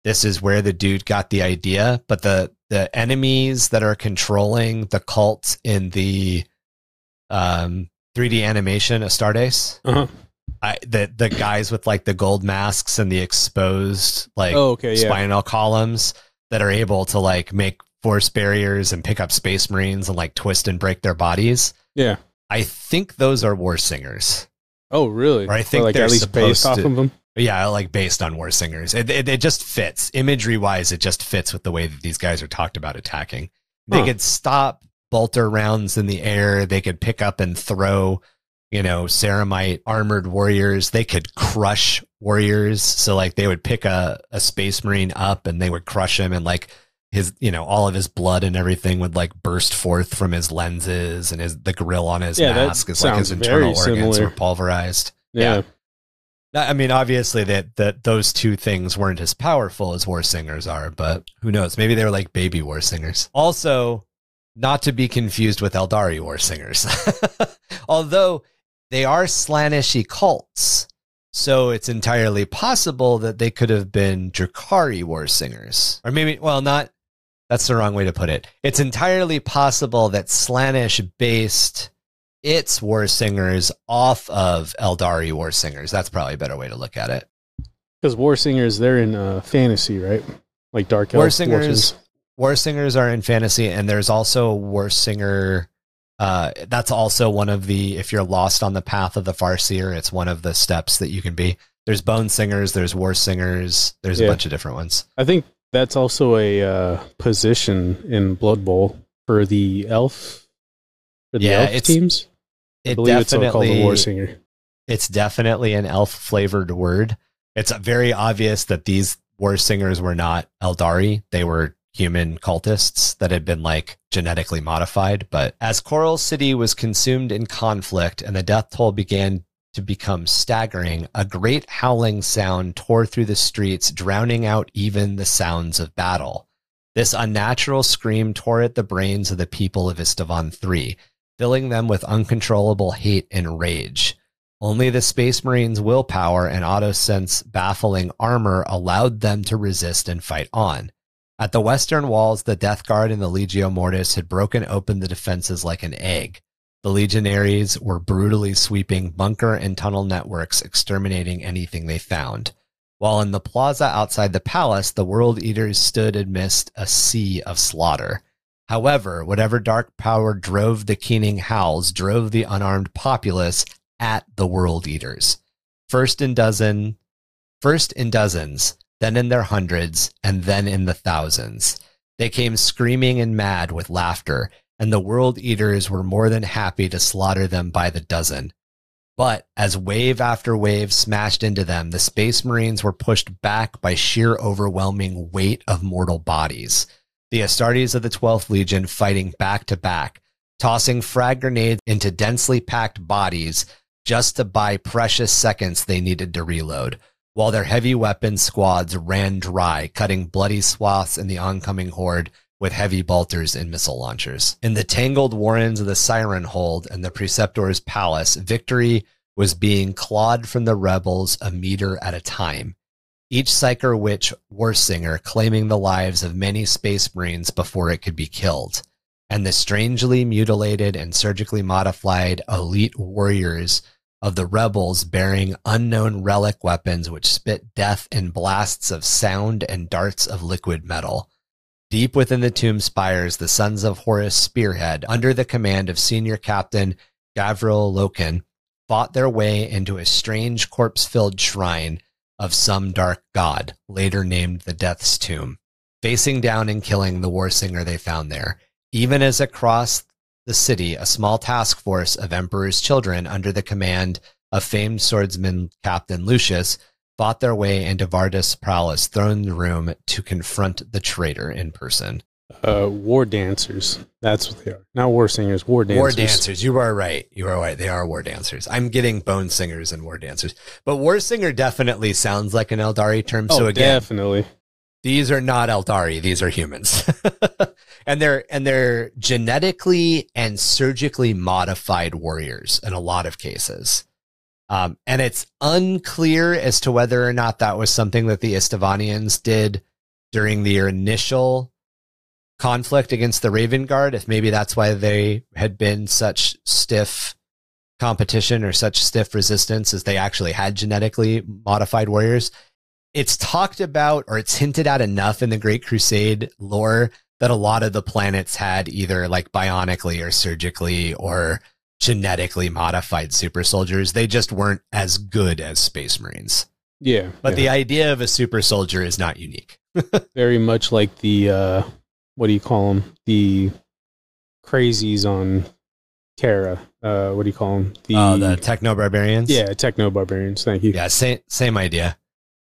this is where the dude got the idea, but the, the enemies that are controlling the cult in the, um, 3D animation Astartes. Uh-huh. I, the the guys with like the gold masks and the exposed like Oh, okay, yeah. spinal columns that are able to like make force barriers and pick up space marines and like twist and break their bodies. Yeah. I think those are war singers. Oh, really? Or I think like they're at least based off to- of them. Yeah, like based on war singers. It, it, it just fits. Imagery wise, it just fits with the way that these guys are talked about attacking. They Huh. could stop bolter rounds in the air. They could pick up and throw, you know, ceramite armored warriors. They could crush warriors. So like they would pick a, a space marine up and they would crush him and like his, you know, all of his blood and everything would like burst forth from his lenses and his, the grill on his Yeah, mask is like his internal organs similar. were pulverized. Yeah. Yeah. I mean, obviously that that those two things weren't as powerful as war singers are, but who knows? Maybe they were like baby war singers. Also, not to be confused with Aeldari war singers, although they are Slaaneshi cults, so it's entirely possible that they could have been Drukhari war singers, or maybe, well, not. That's the wrong way to put it. It's entirely possible that Slaanesh based its war singers off of Aeldari war singers. That's probably a better way to look at it. Because war singers, they're in uh, fantasy, right? Like dark War elf singers, war singers are in fantasy, and there's also a war singer. Uh, that's also one of the if you're lost on the path of the Farseer, it's one of the steps that you can be. There's bone singers, there's war singers, there's Yeah. a bunch of different ones. I think that's also a uh, position in Blood Bowl for the elf. For the Yeah, elf it's- teams. I It believe it's called definitely a war singer. it's definitely an elf flavored word. It's very obvious that these war singers were not Aeldari. They were human cultists that had been like genetically modified. But as Coral City was consumed in conflict and the death toll began to become staggering, a great howling sound tore through the streets, drowning out even the sounds of battle. This unnatural scream tore at the brains of the people of Istavan III, filling them with uncontrollable hate and rage. Only the Space Marines' willpower and Autosense baffling armor allowed them to resist and fight on. At the western walls, the Death Guard and the Legio Mortis had broken open the defenses like an egg. The legionaries were brutally sweeping bunker and tunnel networks, exterminating anything they found. While in the plaza outside the palace, the World Eaters stood amidst a sea of slaughter. However, whatever dark power drove the keening howls drove the unarmed populace at the World Eaters. First in dozen, first in dozens, then in their hundreds, and then in the thousands. They came screaming and mad with laughter, and the World Eaters were more than happy to slaughter them by the dozen. But as wave after wave smashed into them, the Space Marines were pushed back by sheer overwhelming weight of mortal bodies. The Astartes of the 12th Legion fighting back to back, tossing frag grenades into densely packed bodies just to buy precious seconds they needed to reload, while their heavy weapon squads ran dry, cutting bloody swaths in the oncoming horde with heavy bolters and missile launchers. In the tangled warrens of the Siren Hold and the Preceptor's palace, victory was being clawed from the rebels a meter at a time. Each Psyker Witch war singer claiming the lives of many Space Marines before it could be killed. And the strangely mutilated and surgically modified elite warriors of the rebels bearing unknown relic weapons which spit death in blasts of sound and darts of liquid metal. Deep within the tomb spires, the sons of Horus Spearhead, under the command of senior captain Garviel Loken, fought their way into a strange corpse filled shrine of some dark god, later named the Death's Tomb, facing down and killing the war singer they found there. Even as across the city, a small task force of Emperor's children under the command of famed swordsman Captain Lucius fought their way into Vardus Praal's throne room to confront the traitor in person. Uh, war dancers. That's what they are. Not war singers. War dancers. War dancers. You are right. You are right. They are war dancers. I'm getting bone singers and war dancers, but war singer definitely sounds like an Aeldari term. Oh, so again, definitely. these are not Aeldari. These are humans, and they're and they're genetically and surgically modified warriors in a lot of cases. Um, and it's unclear as to whether or not that was something that the Isstvanians did during their initial conflict against the Raven Guard. If maybe that's why they had been such stiff competition or such stiff resistance, as they actually had genetically modified warriors. It's talked about or it's hinted at enough in the Great Crusade lore that a lot of the planets had either like bionically or surgically or genetically modified super soldiers. They just weren't as good as Space Marines. Yeah. But yeah. the idea of a super soldier is not unique. very much like the uh what do you call them? The crazies on Terra. Uh, what do you call them? The, Oh, the techno barbarians. yeah, techno barbarians. Thank you. yeah, same same idea.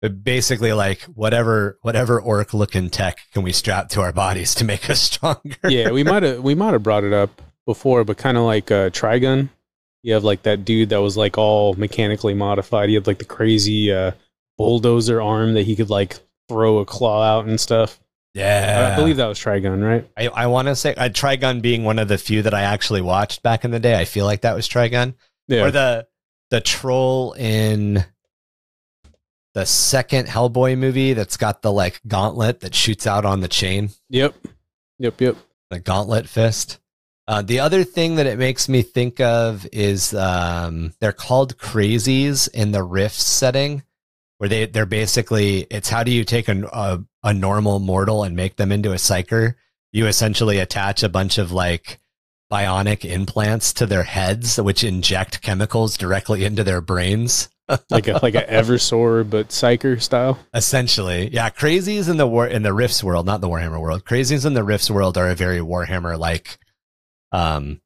But basically, like whatever whatever orc looking tech can we strap to our bodies to make us stronger? yeah, we might have we might have brought it up before, but kind of like uh, Trigun. You have like that dude that was like all mechanically modified. He had like the crazy uh, bulldozer arm that he could like throw a claw out and stuff. yeah. I believe that was Trigun, right? I, I want to say uh, Trigun being one of the few that I actually watched back in the day. I feel like that was Trigun Yeah. or the the troll in the second Hellboy movie that's got the like gauntlet that shoots out on the chain. yep. Yep. Yep. the gauntlet fist. Uh, the other thing that it makes me think of is um, they're called crazies in the rift setting, where they they're basically it's how do you take a, a a normal mortal and make them into a psyker? You essentially attach a bunch of like bionic implants to their heads, which inject chemicals directly into their brains. Like a like a Eversor but Psyker style. Essentially, yeah. Crazies in the war in the Rifts world, not the Warhammer world. Crazies in the Rifts world are a very Warhammer like um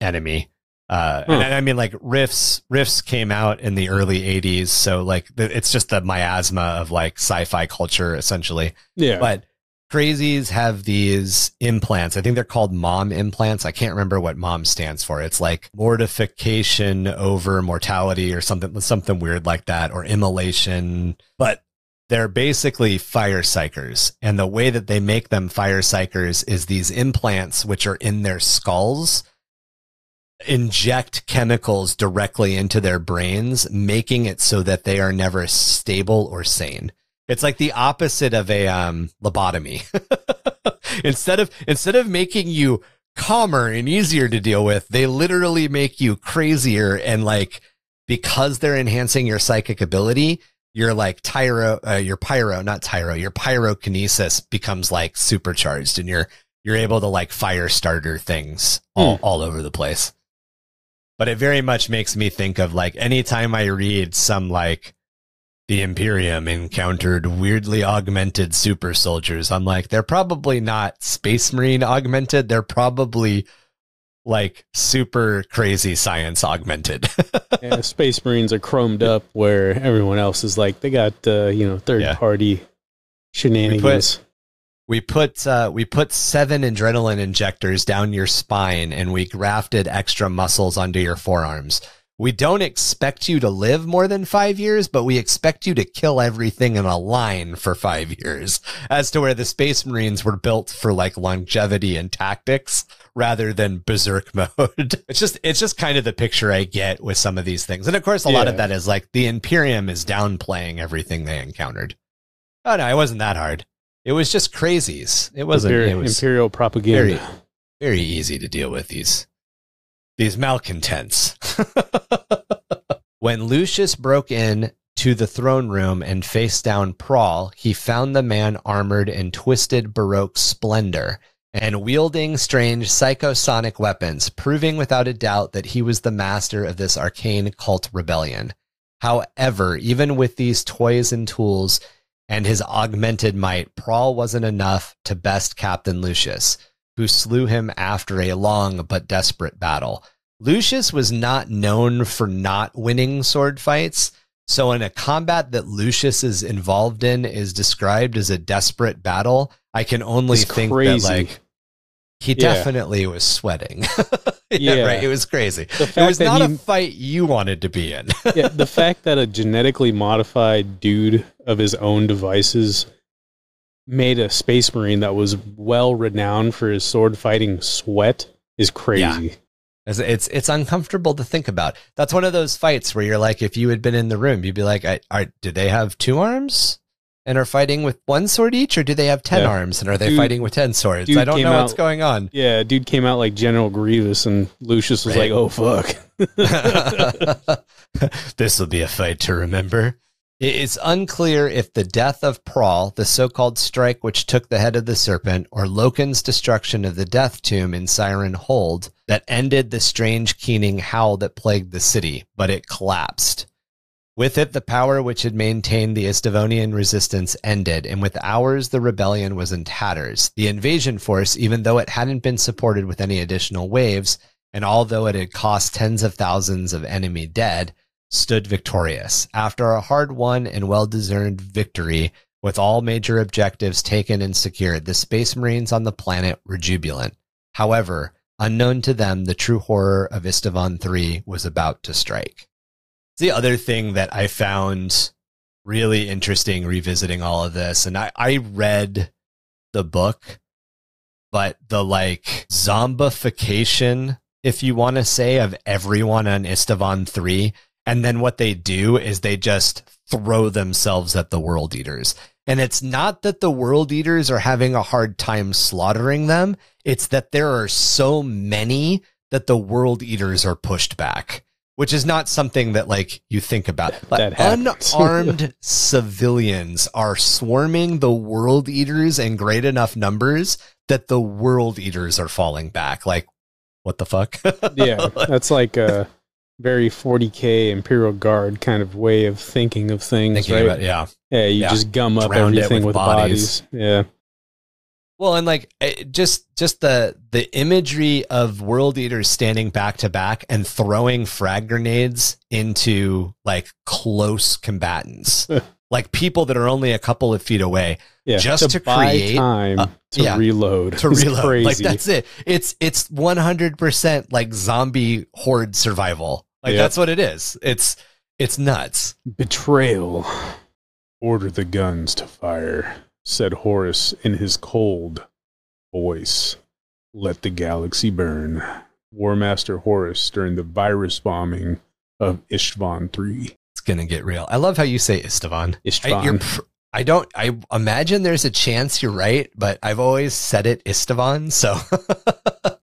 enemy. Uh, Huh. and I mean, like Rifts, Rifts came out in the early '80s, so like th- it's just the miasma of like sci-fi culture, essentially. Yeah. But crazies have these implants. I think they're called mom implants. I can't remember what mom stands for. It's like mortification over mortality or something something weird like that or immolation. But they're basically fire psykers. And the way that they make them fire psykers is these implants which are in their skulls inject chemicals directly into their brains, making it so that they are never stable or sane. It's like the opposite of a um, lobotomy. instead of instead of making you calmer and easier to deal with, they literally make you crazier and like because they're enhancing your psychic ability, your like tyro, uh, your pyro, not tyro, your pyrokinesis becomes like supercharged, and you're you're able to like fire starter things all, all over the place. But it very much makes me think of like anytime I read some like the Imperium encountered weirdly augmented super soldiers, I'm like, they're probably not Space Marine augmented. They're probably like super crazy science augmented. yeah, Space Marines are chromed up where everyone else is like they got uh, you know third Yeah. party shenanigans. we put uh, we put seven adrenaline injectors down your spine and we grafted extra muscles onto your forearms. We don't expect you to live more than five years, but we expect you to kill everything in a line for five years. As to where the Space Marines were built for like longevity and tactics rather than berserk mode. it's just it's just kind of the picture I get with some of these things. And of course a lot of that is like the Imperium is downplaying everything they encountered. Oh no, it wasn't that hard. It was just crazies. It wasn't. Imperial, it was Imperial propaganda. very, very easy to deal with these these malcontents. when Lucius broke in to the throne room and faced down Praal, he found the man armored in twisted Baroque splendor and wielding strange psychosonic weapons, proving without a doubt that he was the master of this arcane cult rebellion. However, even with these toys and tools and his augmented might, Praal wasn't enough to best Captain Lucius, who slew him after a long but desperate battle. Lucius was not known for not winning sword fights. So, in a combat that Lucius is involved in is described as a desperate battle, I can only It's think crazy. that like he Yeah. definitely was sweating. yeah, Yeah. right. It was crazy. It was not he- a fight you wanted to be in. yeah, the fact that a genetically modified dude of his own devices made a space marine that was well renowned for his sword fighting sweat is crazy. It's, it's it's uncomfortable to think about. That's one of those fights where you're like, if you had been in the room, you'd be like, I, are, do they have two arms and are fighting with one sword each, or do they have ten Yeah. arms and are they Dude- fighting with ten swords? I don't know what's going on. Yeah, dude came out like General Grievous, and Lucius was Right. like, "Oh fuck." this will be a fight to remember. It is unclear if the death of Praal, the so called strike which took the head of the serpent, or Loken's destruction of the death tomb in Siren Hold that ended the strange keening howl that plagued the city, but it collapsed. With it, the power which had maintained the Isstvanian resistance ended, and with ours, the rebellion was in tatters. The invasion force, even though it hadn't been supported with any additional waves, and although it had cost tens of thousands of enemy dead, stood victorious. After a hard won and well deserved victory, with all major objectives taken and secured, the Space Marines on the planet were jubilant. However, unknown to them, the true horror of Isstvan 3 was about to strike. The other thing that I found really interesting revisiting all of this, and I, I read the book, but the like zombification, if you want to say, of everyone on Isstvan 3. And then what they do is they just throw themselves at the world eaters. And it's not that the world eaters are having a hard time slaughtering them. It's that there are so many that the world eaters are pushed back, which is not something that like you think about. That happens. unarmed civilians are swarming the world eaters in great enough numbers that the world eaters are falling back. Like, what the fuck? yeah, that's like a very 40k Imperial Guard kind of way of thinking of things, Thinking right? about, yeah. yeah, you Yeah. just gum up Drowned everything with with, bodies. bodies. Yeah, Well, and like eh, just just the the imagery of world eaters standing back to back and throwing frag grenades into like close combatants, like people that are only a couple of feet away yeah. Just to buy create, time uh, to yeah, reload. to reload. Crazy. Like that's it. It's it's one hundred percent like zombie horde survival. Like that's what it is. It's it's nuts. Betrayal. Order the guns to fire, said Horus in his cold voice. Let the galaxy burn. War Master Horus during the virus bombing of ishvan 3. Gonna get real. I love how you say Istvan. I, Istvan. pr- I don't. I imagine there's a chance you're right, but I've always said it Istvan. So,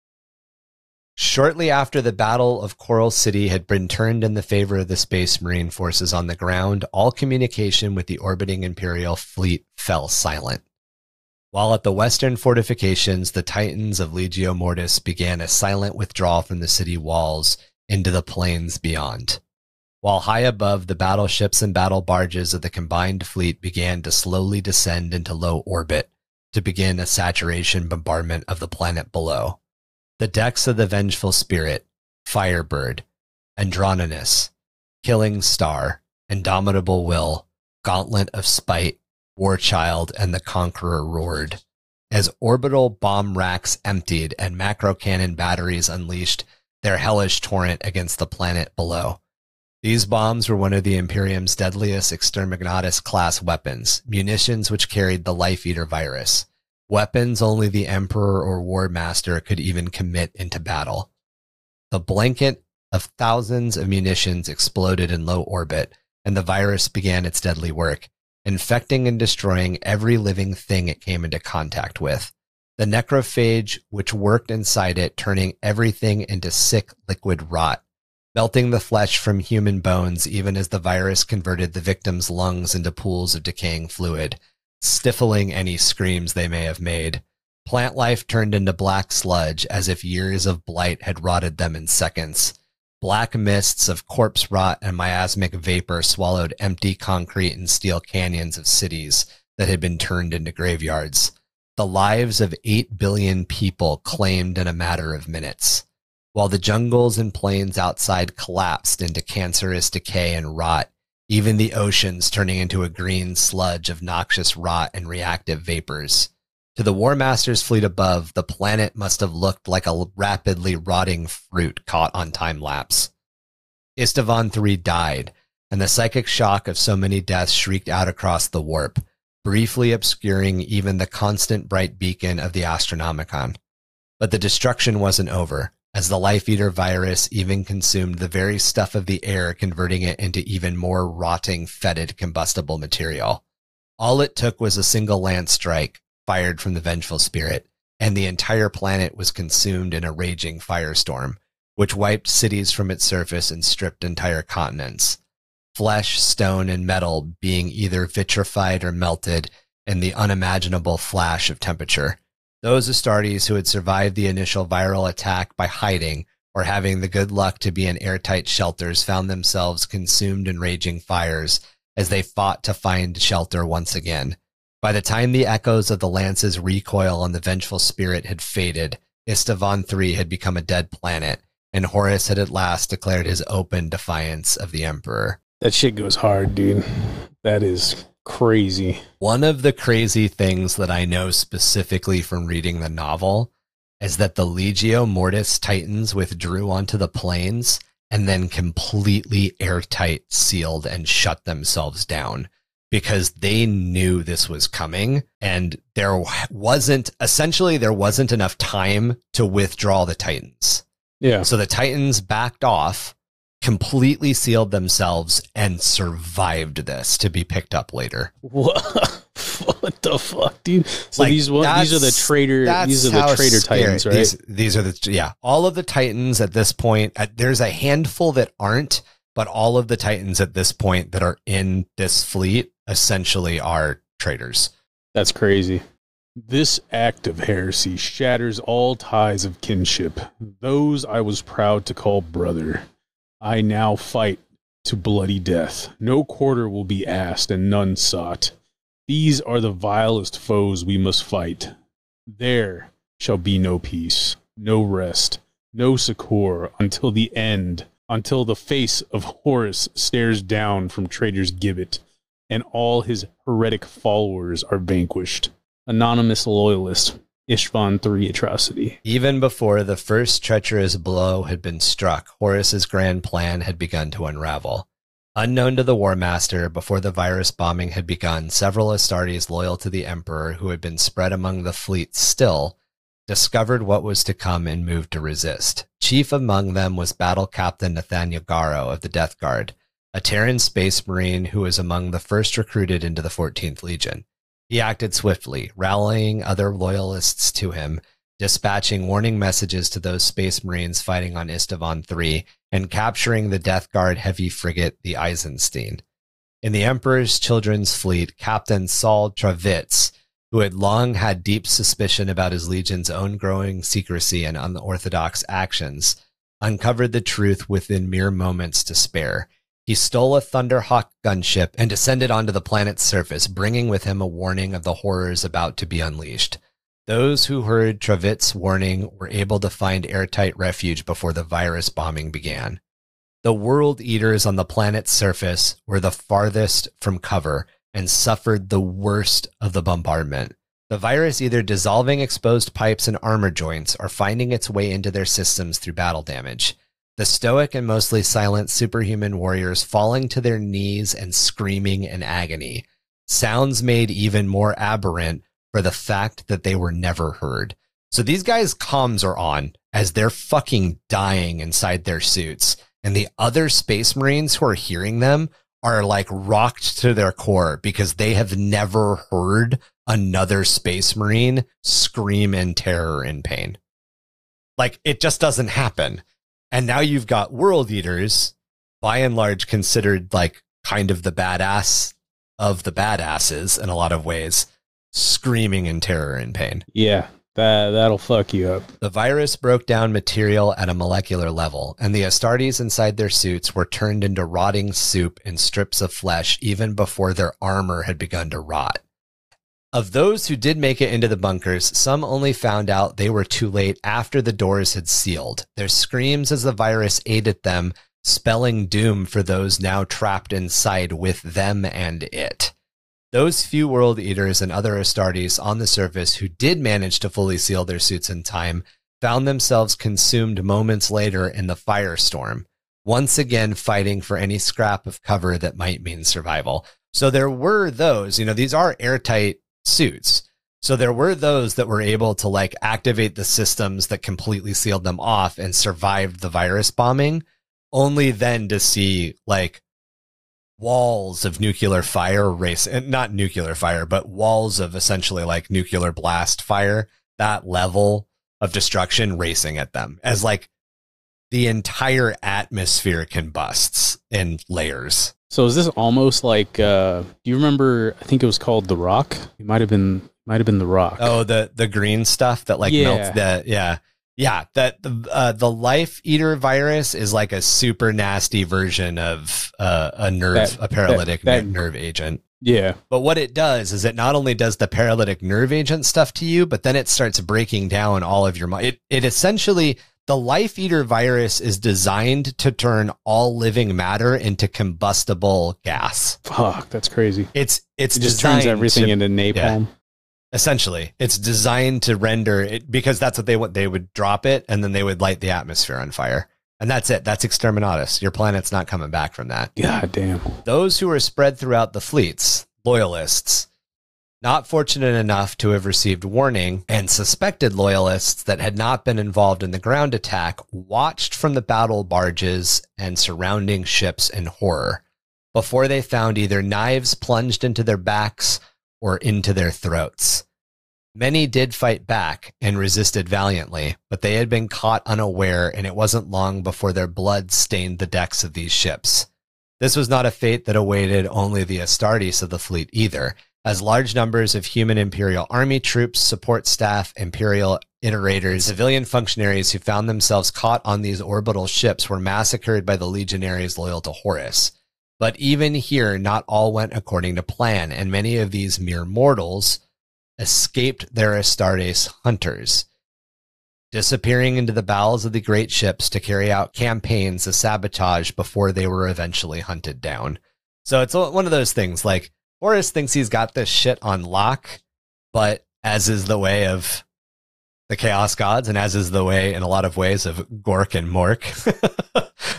shortly after the Battle of Choral City had been turned in the favor of the Space Marine forces on the ground, all communication with the orbiting Imperial fleet fell silent. While at the western fortifications, the Titans of Legio Mortis began a silent withdrawal from the city walls into the plains beyond while high above the battleships and battle barges of the combined fleet began to slowly descend into low orbit to begin a saturation bombardment of the planet below. The decks of the Vengeful Spirit, Firebird, Andronius, Killing Star, Indomitable Will, Gauntlet of Spite, Warchild, and the Conqueror roared. As orbital bomb racks emptied and macro cannon batteries unleashed their hellish torrent against the planet below. These bombs were one of the Imperium's deadliest exterminatus class weapons, munitions which carried the Life Eater virus, weapons only the Emperor or War Master could even commit into battle. The blanket of thousands of munitions exploded in low orbit, and the virus began its deadly work, infecting and destroying every living thing it came into contact with. The necrophage which worked inside it, turning everything into sick liquid rot melting the flesh from human bones even as the virus converted the victims' lungs into pools of decaying fluid, stifling any screams they may have made. Plant life turned into black sludge as if years of blight had rotted them in seconds. Black mists of corpse rot and miasmic vapor swallowed empty concrete and steel canyons of cities that had been turned into graveyards. The lives of 8 billion people claimed in a matter of minutes while the jungles and plains outside collapsed into cancerous decay and rot, even the oceans turning into a green sludge of noxious rot and reactive vapors. To the War Master's fleet above, the planet must have looked like a rapidly rotting fruit caught on time lapse. Isstvan III died, and the psychic shock of so many deaths shrieked out across the warp, briefly obscuring even the constant bright beacon of the Astronomicon. But the destruction wasn't over as the life eater virus even consumed the very stuff of the air, converting it into even more rotting, fetid combustible material. All it took was a single lance strike fired from the vengeful spirit, and the entire planet was consumed in a raging firestorm, which wiped cities from its surface and stripped entire continents. Flesh, stone, and metal being either vitrified or melted in the unimaginable flash of temperature those Astartes who had survived the initial viral attack by hiding or having the good luck to be in airtight shelters found themselves consumed in raging fires as they fought to find shelter once again. By the time the echoes of the lance's recoil on the vengeful spirit had faded, Isstvan III had become a dead planet, and Horus had at last declared his open defiance of the Emperor. That shit goes hard, dude. That is crazy. One of the crazy things that I know specifically from reading the novel is that the Legio Mortis Titans withdrew onto the plains and then completely airtight sealed and shut themselves down because they knew this was coming and there wasn't essentially there wasn't enough time to withdraw the Titans. Yeah. So the Titans backed off completely sealed themselves and survived this to be picked up later. What? what the fuck, dude? So like, these one, these are the traitor these are the traitor titans, right? These, these, are the yeah, all of the titans at this point. Uh, there's a handful that aren't, but all of the titans at this point that are in this fleet essentially are traitors. That's crazy. This act of heresy shatters all ties of kinship, those I was proud to call brother. I now fight to bloody death. No quarter will be asked and none sought. These are the vilest foes we must fight. There shall be no peace, no rest, no succor until the end, until the face of Horus stares down from traitor's gibbet, and all his heretic followers are vanquished. Anonymous loyalist, Isstvan III atrocity. Even before the first treacherous blow had been struck, Horus's grand plan had begun to unravel. Unknown to the War Master, before the virus bombing had begun, several Astartes loyal to the Emperor, who had been spread among the fleet still, discovered what was to come and moved to resist. Chief among them was Battle Captain Nathaniel Garro of the Death Guard, a Terran space marine who was among the first recruited into the 14th Legion. He acted swiftly, rallying other loyalists to him, dispatching warning messages to those space marines fighting on Isstvan III, and capturing the Death Guard heavy frigate, the Eisenstein. In the Emperor's Children's Fleet, Captain Saul Tarvitz, who had long had deep suspicion about his legion's own growing secrecy and unorthodox actions, uncovered the truth within mere moments to spare. He stole a Thunderhawk gunship and descended onto the planet's surface, bringing with him a warning of the horrors about to be unleashed. Those who heard Tarvitz's warning were able to find airtight refuge before the virus bombing began. The world eaters on the planet's surface were the farthest from cover and suffered the worst of the bombardment. The virus either dissolving exposed pipes and armor joints or finding its way into their systems through battle damage the stoic and mostly silent superhuman warriors falling to their knees and screaming in agony. Sounds made even more aberrant for the fact that they were never heard. So these guys' comms are on as they're fucking dying inside their suits. And the other space marines who are hearing them are like rocked to their core because they have never heard another space marine scream in terror and pain. Like it just doesn't happen. And now you've got world eaters, by and large considered like kind of the badass of the badasses in a lot of ways, screaming in terror and pain. Yeah, that that'll fuck you up. The virus broke down material at a molecular level, and the Astartes inside their suits were turned into rotting soup and strips of flesh even before their armor had begun to rot. Of those who did make it into the bunkers, some only found out they were too late after the doors had sealed. Their screams as the virus ate at them, spelling doom for those now trapped inside with them and it. Those few world eaters and other Astartes on the surface who did manage to fully seal their suits in time found themselves consumed moments later in the firestorm, once again fighting for any scrap of cover that might mean survival. So there were those, you know, these are airtight suits. So there were those that were able to like activate the systems that completely sealed them off and survived the virus bombing, only then to see like walls of nuclear fire race and not nuclear fire, but walls of essentially like nuclear blast fire, that level of destruction racing at them as like the entire atmosphere combusts in layers. So is this almost like uh do you remember I think it was called The Rock? It might have been might have been The Rock. Oh, the the green stuff that like Yeah. melts the yeah. Yeah, that the uh, the life eater virus is like a super nasty version of uh, a nerve, That- a paralytic that- ner- nerve agent. Yeah. But what it does is it not only does the paralytic nerve agent stuff to you, but then it starts breaking down all of your. It it essentially the life eater virus is designed to turn all living matter into combustible gas. Fuck, that's crazy. It's it's It just turns everything to- into napalm. essentially it's designed to render it because that's what they want. They would drop it and then they would light the atmosphere on fire. And that's it. That's exterminatus. Your planet's not coming back from that. God damn. Those who were spread throughout the fleets, loyalists, not fortunate enough to have received warning, and suspected loyalists that had not been involved in the ground attack, watched from the battle barges and surrounding ships in horror before they found either knives plunged into their backs or into their throats. Many did fight back and resisted valiantly, but they had been caught unaware, and it wasn't long before their blood stained the decks of these ships. This was not a fate that awaited only the Astartes of the fleet either, as large numbers of human Imperial Army troops, support staff, Imperial iterators, civilian functionaries who found themselves caught on these orbital ships were massacred by the legionaries loyal to Horus. But even here, not all went according to plan, and many of these mere mortals escaped their Astartes hunters, disappearing into the bowels of the great ships to carry out campaigns of sabotage before they were eventually hunted down. So it's one of those things like Horus thinks he's got this shit on lock, but as is the way of the Chaos Gods, and as is the way in a lot of ways of Gork and Mork,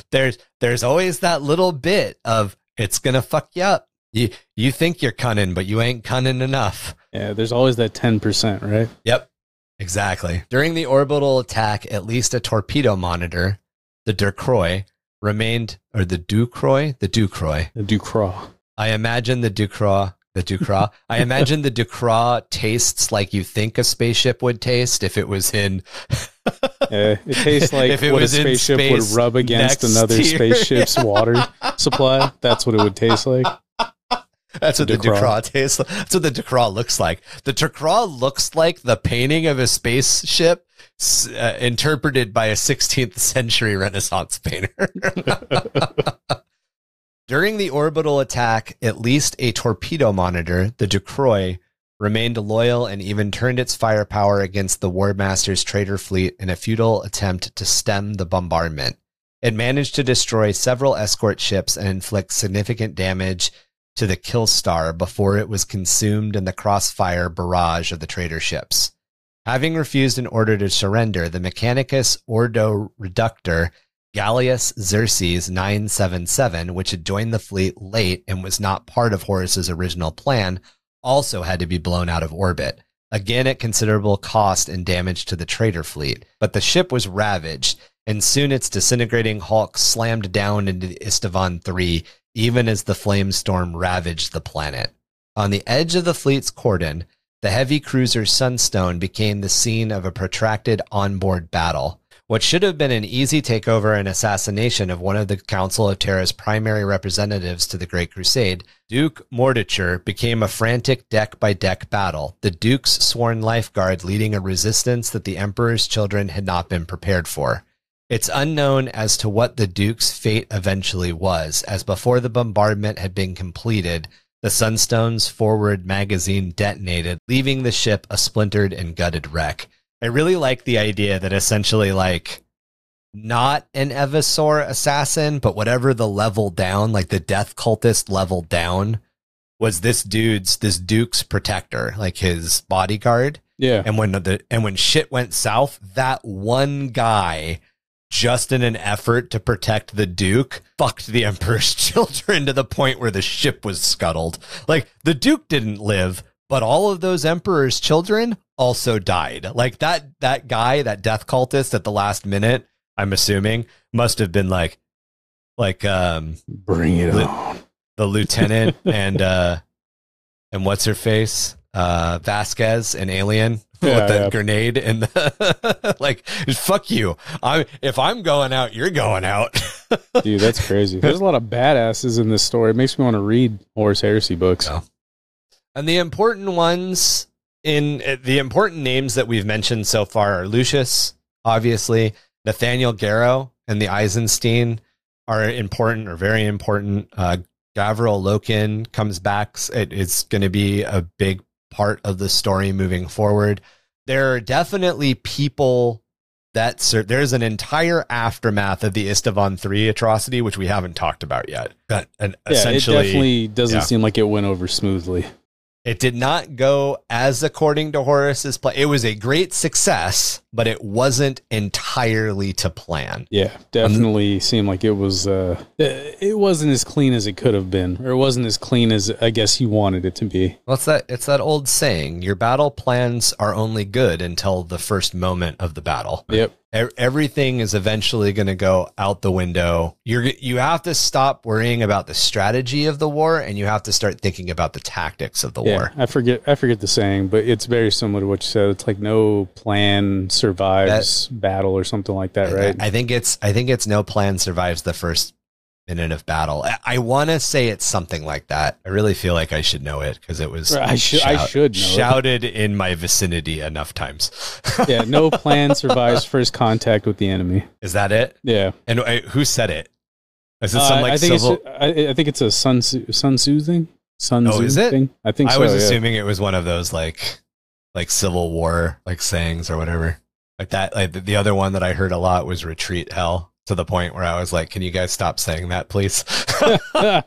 there's there's always that little bit of it's gonna fuck you up. You you think you're cunning, but you ain't cunning enough. Yeah, there's always that 10%, right? Yep, exactly. During the orbital attack, at least a torpedo monitor, the Ducroy, remained, or the Ducroy, the Ducroy. The Ducraw. I imagine the Ducroy, the Ducroy. I imagine the Ducroy tastes like you think a spaceship would taste if it was in. Yeah, it tastes like If it what a was in spaceship would rub against another your- spaceship's water supply. That's what it would taste like. That's what the. Ducroy tastes like. That's what the Ducroy looks like. The Ducroy looks like the painting of a spaceship uh, interpreted by a 16th century Renaissance painter. During the orbital attack, at least a torpedo monitor, the Ducroy, remained loyal and even turned its firepower against the War Master's traitor fleet in a futile attempt to stem the bombardment. It managed to destroy several escort ships and inflict significant damage to the Kill Star before it was consumed in the crossfire barrage of the traitor ships. Having refused an order to surrender, the Mechanicus Ordo Reductor Gallius Xerxes 977, which had joined the fleet late and was not part of Horus's original plan, also had to be blown out of orbit. Again, at considerable cost and damage to the traitor fleet. But the ship was ravaged, and soon its disintegrating hulk slammed down into the Isstvan III, even as the flame storm ravaged the planet. On the edge of the fleet's cordon, the heavy cruiser Sunstone became the scene of a protracted onboard battle. What should have been an easy takeover and assassination of one of the Council of Terra's primary representatives to the Great Crusade, Duke Mordichur became a frantic deck by deck battle, the Duke's sworn lifeguard leading a resistance that the Emperor's children had not been prepared for. It's unknown as to what the Duke's fate eventually was, as before the bombardment had been completed, the Sunstone's forward magazine detonated, leaving the ship a splintered and gutted wreck. I really like the idea that essentially like not an Eversor assassin, but whatever the level down, like the death cultist level down, was this dude's this Duke's protector, like his bodyguard. Yeah. And when the and when shit went south, that one guy, just in an effort to protect the Duke, fucked the Emperor's children to the point where the ship was scuttled. Like the Duke didn't live, but all of those Emperor's children also died. Like that that guy, that death cultist at the last minute, I'm assuming, must have been like like um Bring it Li- on. the lieutenant and uh and what's her face? Uh Vasquez an Alien Yeah, with the yeah. grenade and the like fuck you. I'm if I'm going out, you're going out. Dude, that's crazy. There's a lot of badasses in this story. It makes me want to read Horus Heresy books. Yeah. And the important ones in uh, the important names that we've mentioned so far are Lucius, obviously, Nathaniel Garro and the Eisenstein are important or very important. Uh, Garviel Loken comes back. It is going to be a big part of the story moving forward. There are definitely people that ser- there's an entire aftermath of the Isstvan 3 atrocity, which we haven't talked about yet. But and Yeah, it definitely doesn't yeah. seem like it went over smoothly. It did not go as according to Horus's plan. It was a great success, but it wasn't entirely to plan. Yeah, definitely seemed like it was. Uh, it wasn't as clean as it could have been, or it wasn't as clean as I guess you wanted it to be. What's that? It's that old saying: your battle plans are only good until the first moment of the battle. Yep. E- Everything is eventually going to go out the window. You're you have to stop worrying about the strategy of the war, and you have to start thinking about the tactics of the Yeah, war. I forget. I forget the saying, but it's very similar to what you said. It's like no plan survives battle or something like that, right? I think it's I think it's no plan survives the first minute of battle. I, I want to say it's something like that. I really feel like I should know it because it was I should- I should know it. shouted in my vicinity enough times. yeah, no plan survives first contact with the enemy. Is that it? Yeah, And uh, who said it? Is it Uh, some like I think civil? it's. I, I think it's a Sun Tzu, Sun Tzu thing. Sun Oh, is it? thing. I think I so. was yeah. assuming it was one of those like like Civil War like sayings or whatever. Like that. Like the, the other one that I heard a lot was retreat hell. To the point where I was like, "Can you guys stop saying that, please?" I,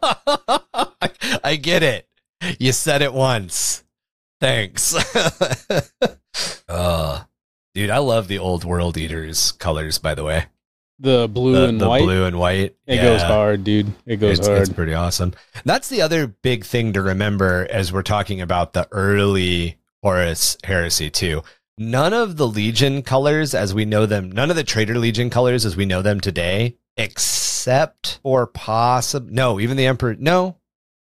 I get it. You said it once. Thanks. uh, dude, I love the old World Eaters colors. By the way, the blue the, and the white. blue and white. It Yeah. goes hard, dude. It goes it's, hard. it's pretty awesome. That's the other big thing to remember as we're talking about the early Horus heresy too. None of the Legion colors as we know them, none of the Traitor Legion colors as we know them today, except for possible no, even the Emperor no.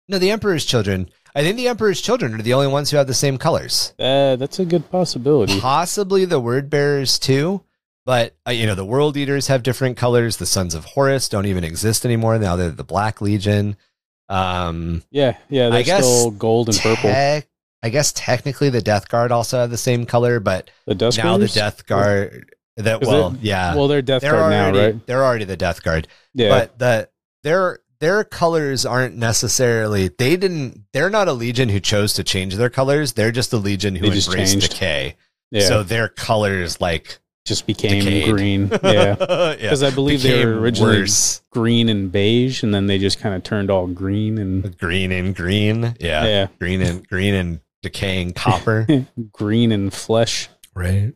No, the Emperor's children. I think the Emperor's children are the only ones who have the same colors. Uh, that's a good possibility. Possibly the word bearers too. But uh, you know, the world eaters have different colors. The sons of Horus don't even exist anymore. Now they're the Black Legion. Um, Yeah, yeah. They're I guess still gold and purple. tech- I guess technically the Death Guard also have the same color, but The Dust now the Death Guard. That well, yeah, Well, they're Death they're Guard already now, right? they're already the Death Guard. Yeah. But the their their colors aren't necessarily they didn't they're not a legion who chose to change their colors. They're just a legion who They embraced changed. decay. yeah. So their colors like just became decayed. green. Yeah. yeah. Because I believe they were originally worse. green and beige, and then they just kind of turned all green and green and green. Yeah. yeah, Green and green and decaying copper. green and flesh. right.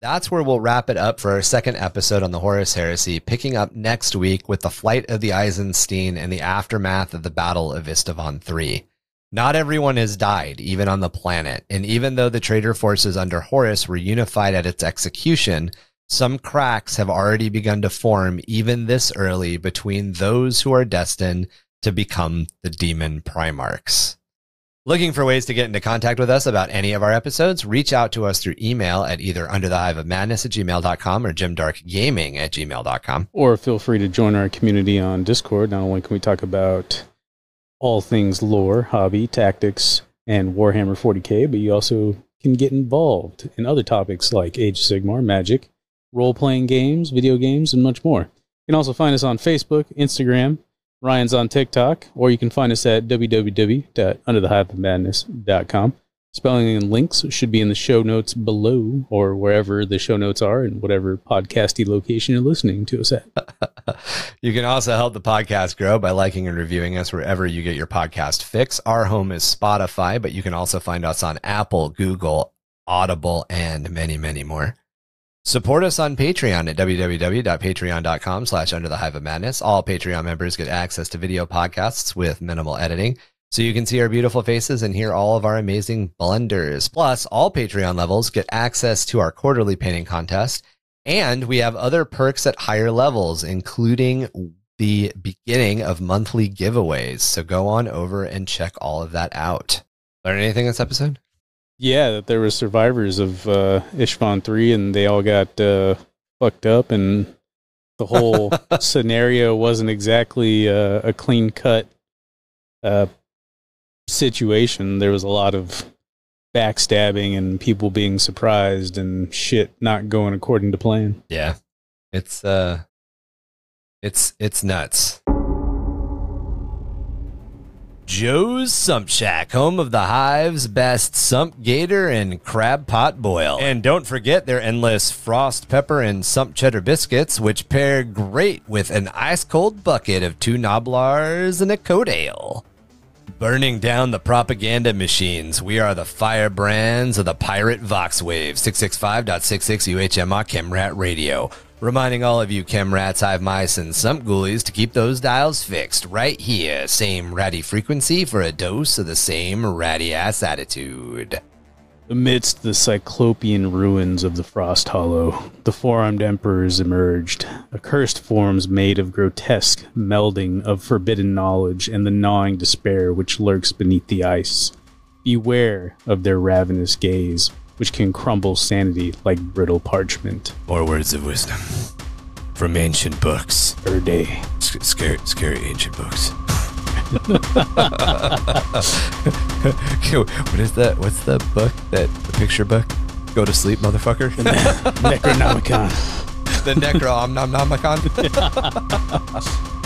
That's where we'll wrap it up for our second episode on the Horus Heresy, picking up next week with the flight of the Eisenstein and the aftermath of the Battle of Isstvan III. Not everyone has died, even on the planet, and even though the traitor forces under Horus were unified at its execution, some cracks have already begun to form even this early between those who are destined to become the demon Primarchs. Looking for ways to get into contact with us about any of our episodes? Reach out to us through email at either under the hive of madness at gmail.com or gymdarkgaming at gmail.com. Or feel free to join our community on Discord. Not only can we talk about all things lore, hobby, tactics, and Warhammer 40k, but you also can get involved in other topics like Age of Sigmar, magic, role playing games, video games, and much more. You can also find us on Facebook, Instagram, Ryan's on TikTok, or you can find us at www.underthehiveofmadness.com. Spelling and links should be in the show notes below or wherever the show notes are and whatever podcasty location you're listening to us at. you can also help the podcast grow by liking and reviewing us wherever you get your podcast fix. Our home is Spotify, but you can also find us on Apple, Google, Audible, and many, many more. Support us on Patreon at www.patreon.com slash under the hive of madness. All Patreon members get access to video podcasts with minimal editing. So you can see our beautiful faces and hear all of our amazing blunders. Plus, all Patreon levels get access to our quarterly painting contest. And we have other perks at higher levels, including the beginning of monthly giveaways. So go on over and check all of that out. Learn anything this episode? Yeah, that there were survivors of uh, Ishvan three, and they all got uh, fucked up, and the whole scenario wasn't exactly uh, a clean cut uh, situation. There was a lot of backstabbing and people being surprised and shit not going according to plan. Yeah, it's uh, it's it's nuts. Joe's Sump Shack, home of the Hive's best sump gator and crab pot boil. And don't forget their endless frost pepper and sump cheddar biscuits, which pair great with an ice cold bucket of two Gnoblars and a coat ale. Burning down the propaganda machines, we are the firebrands of the pirate Voxwave 665.66 UHMR Chemrat Radio reminding all of you chemrats, hive mice, and sump ghoulies to keep those dials fixed right here. Same ratty frequency for a dose of the same ratty ass attitude. Amidst the cyclopean ruins of the Frost Hollow, the four armed emperors emerged, accursed forms made of grotesque melding of forbidden knowledge and the gnawing despair which lurks beneath the ice. Beware of their ravenous gaze, which can crumble sanity like brittle parchment. More words of wisdom from ancient books. Per day. S- scary, scary ancient books. what is that? What's the book? That the picture book? Go to sleep, motherfucker. Necronomicon. the Necro Omnomnomicon.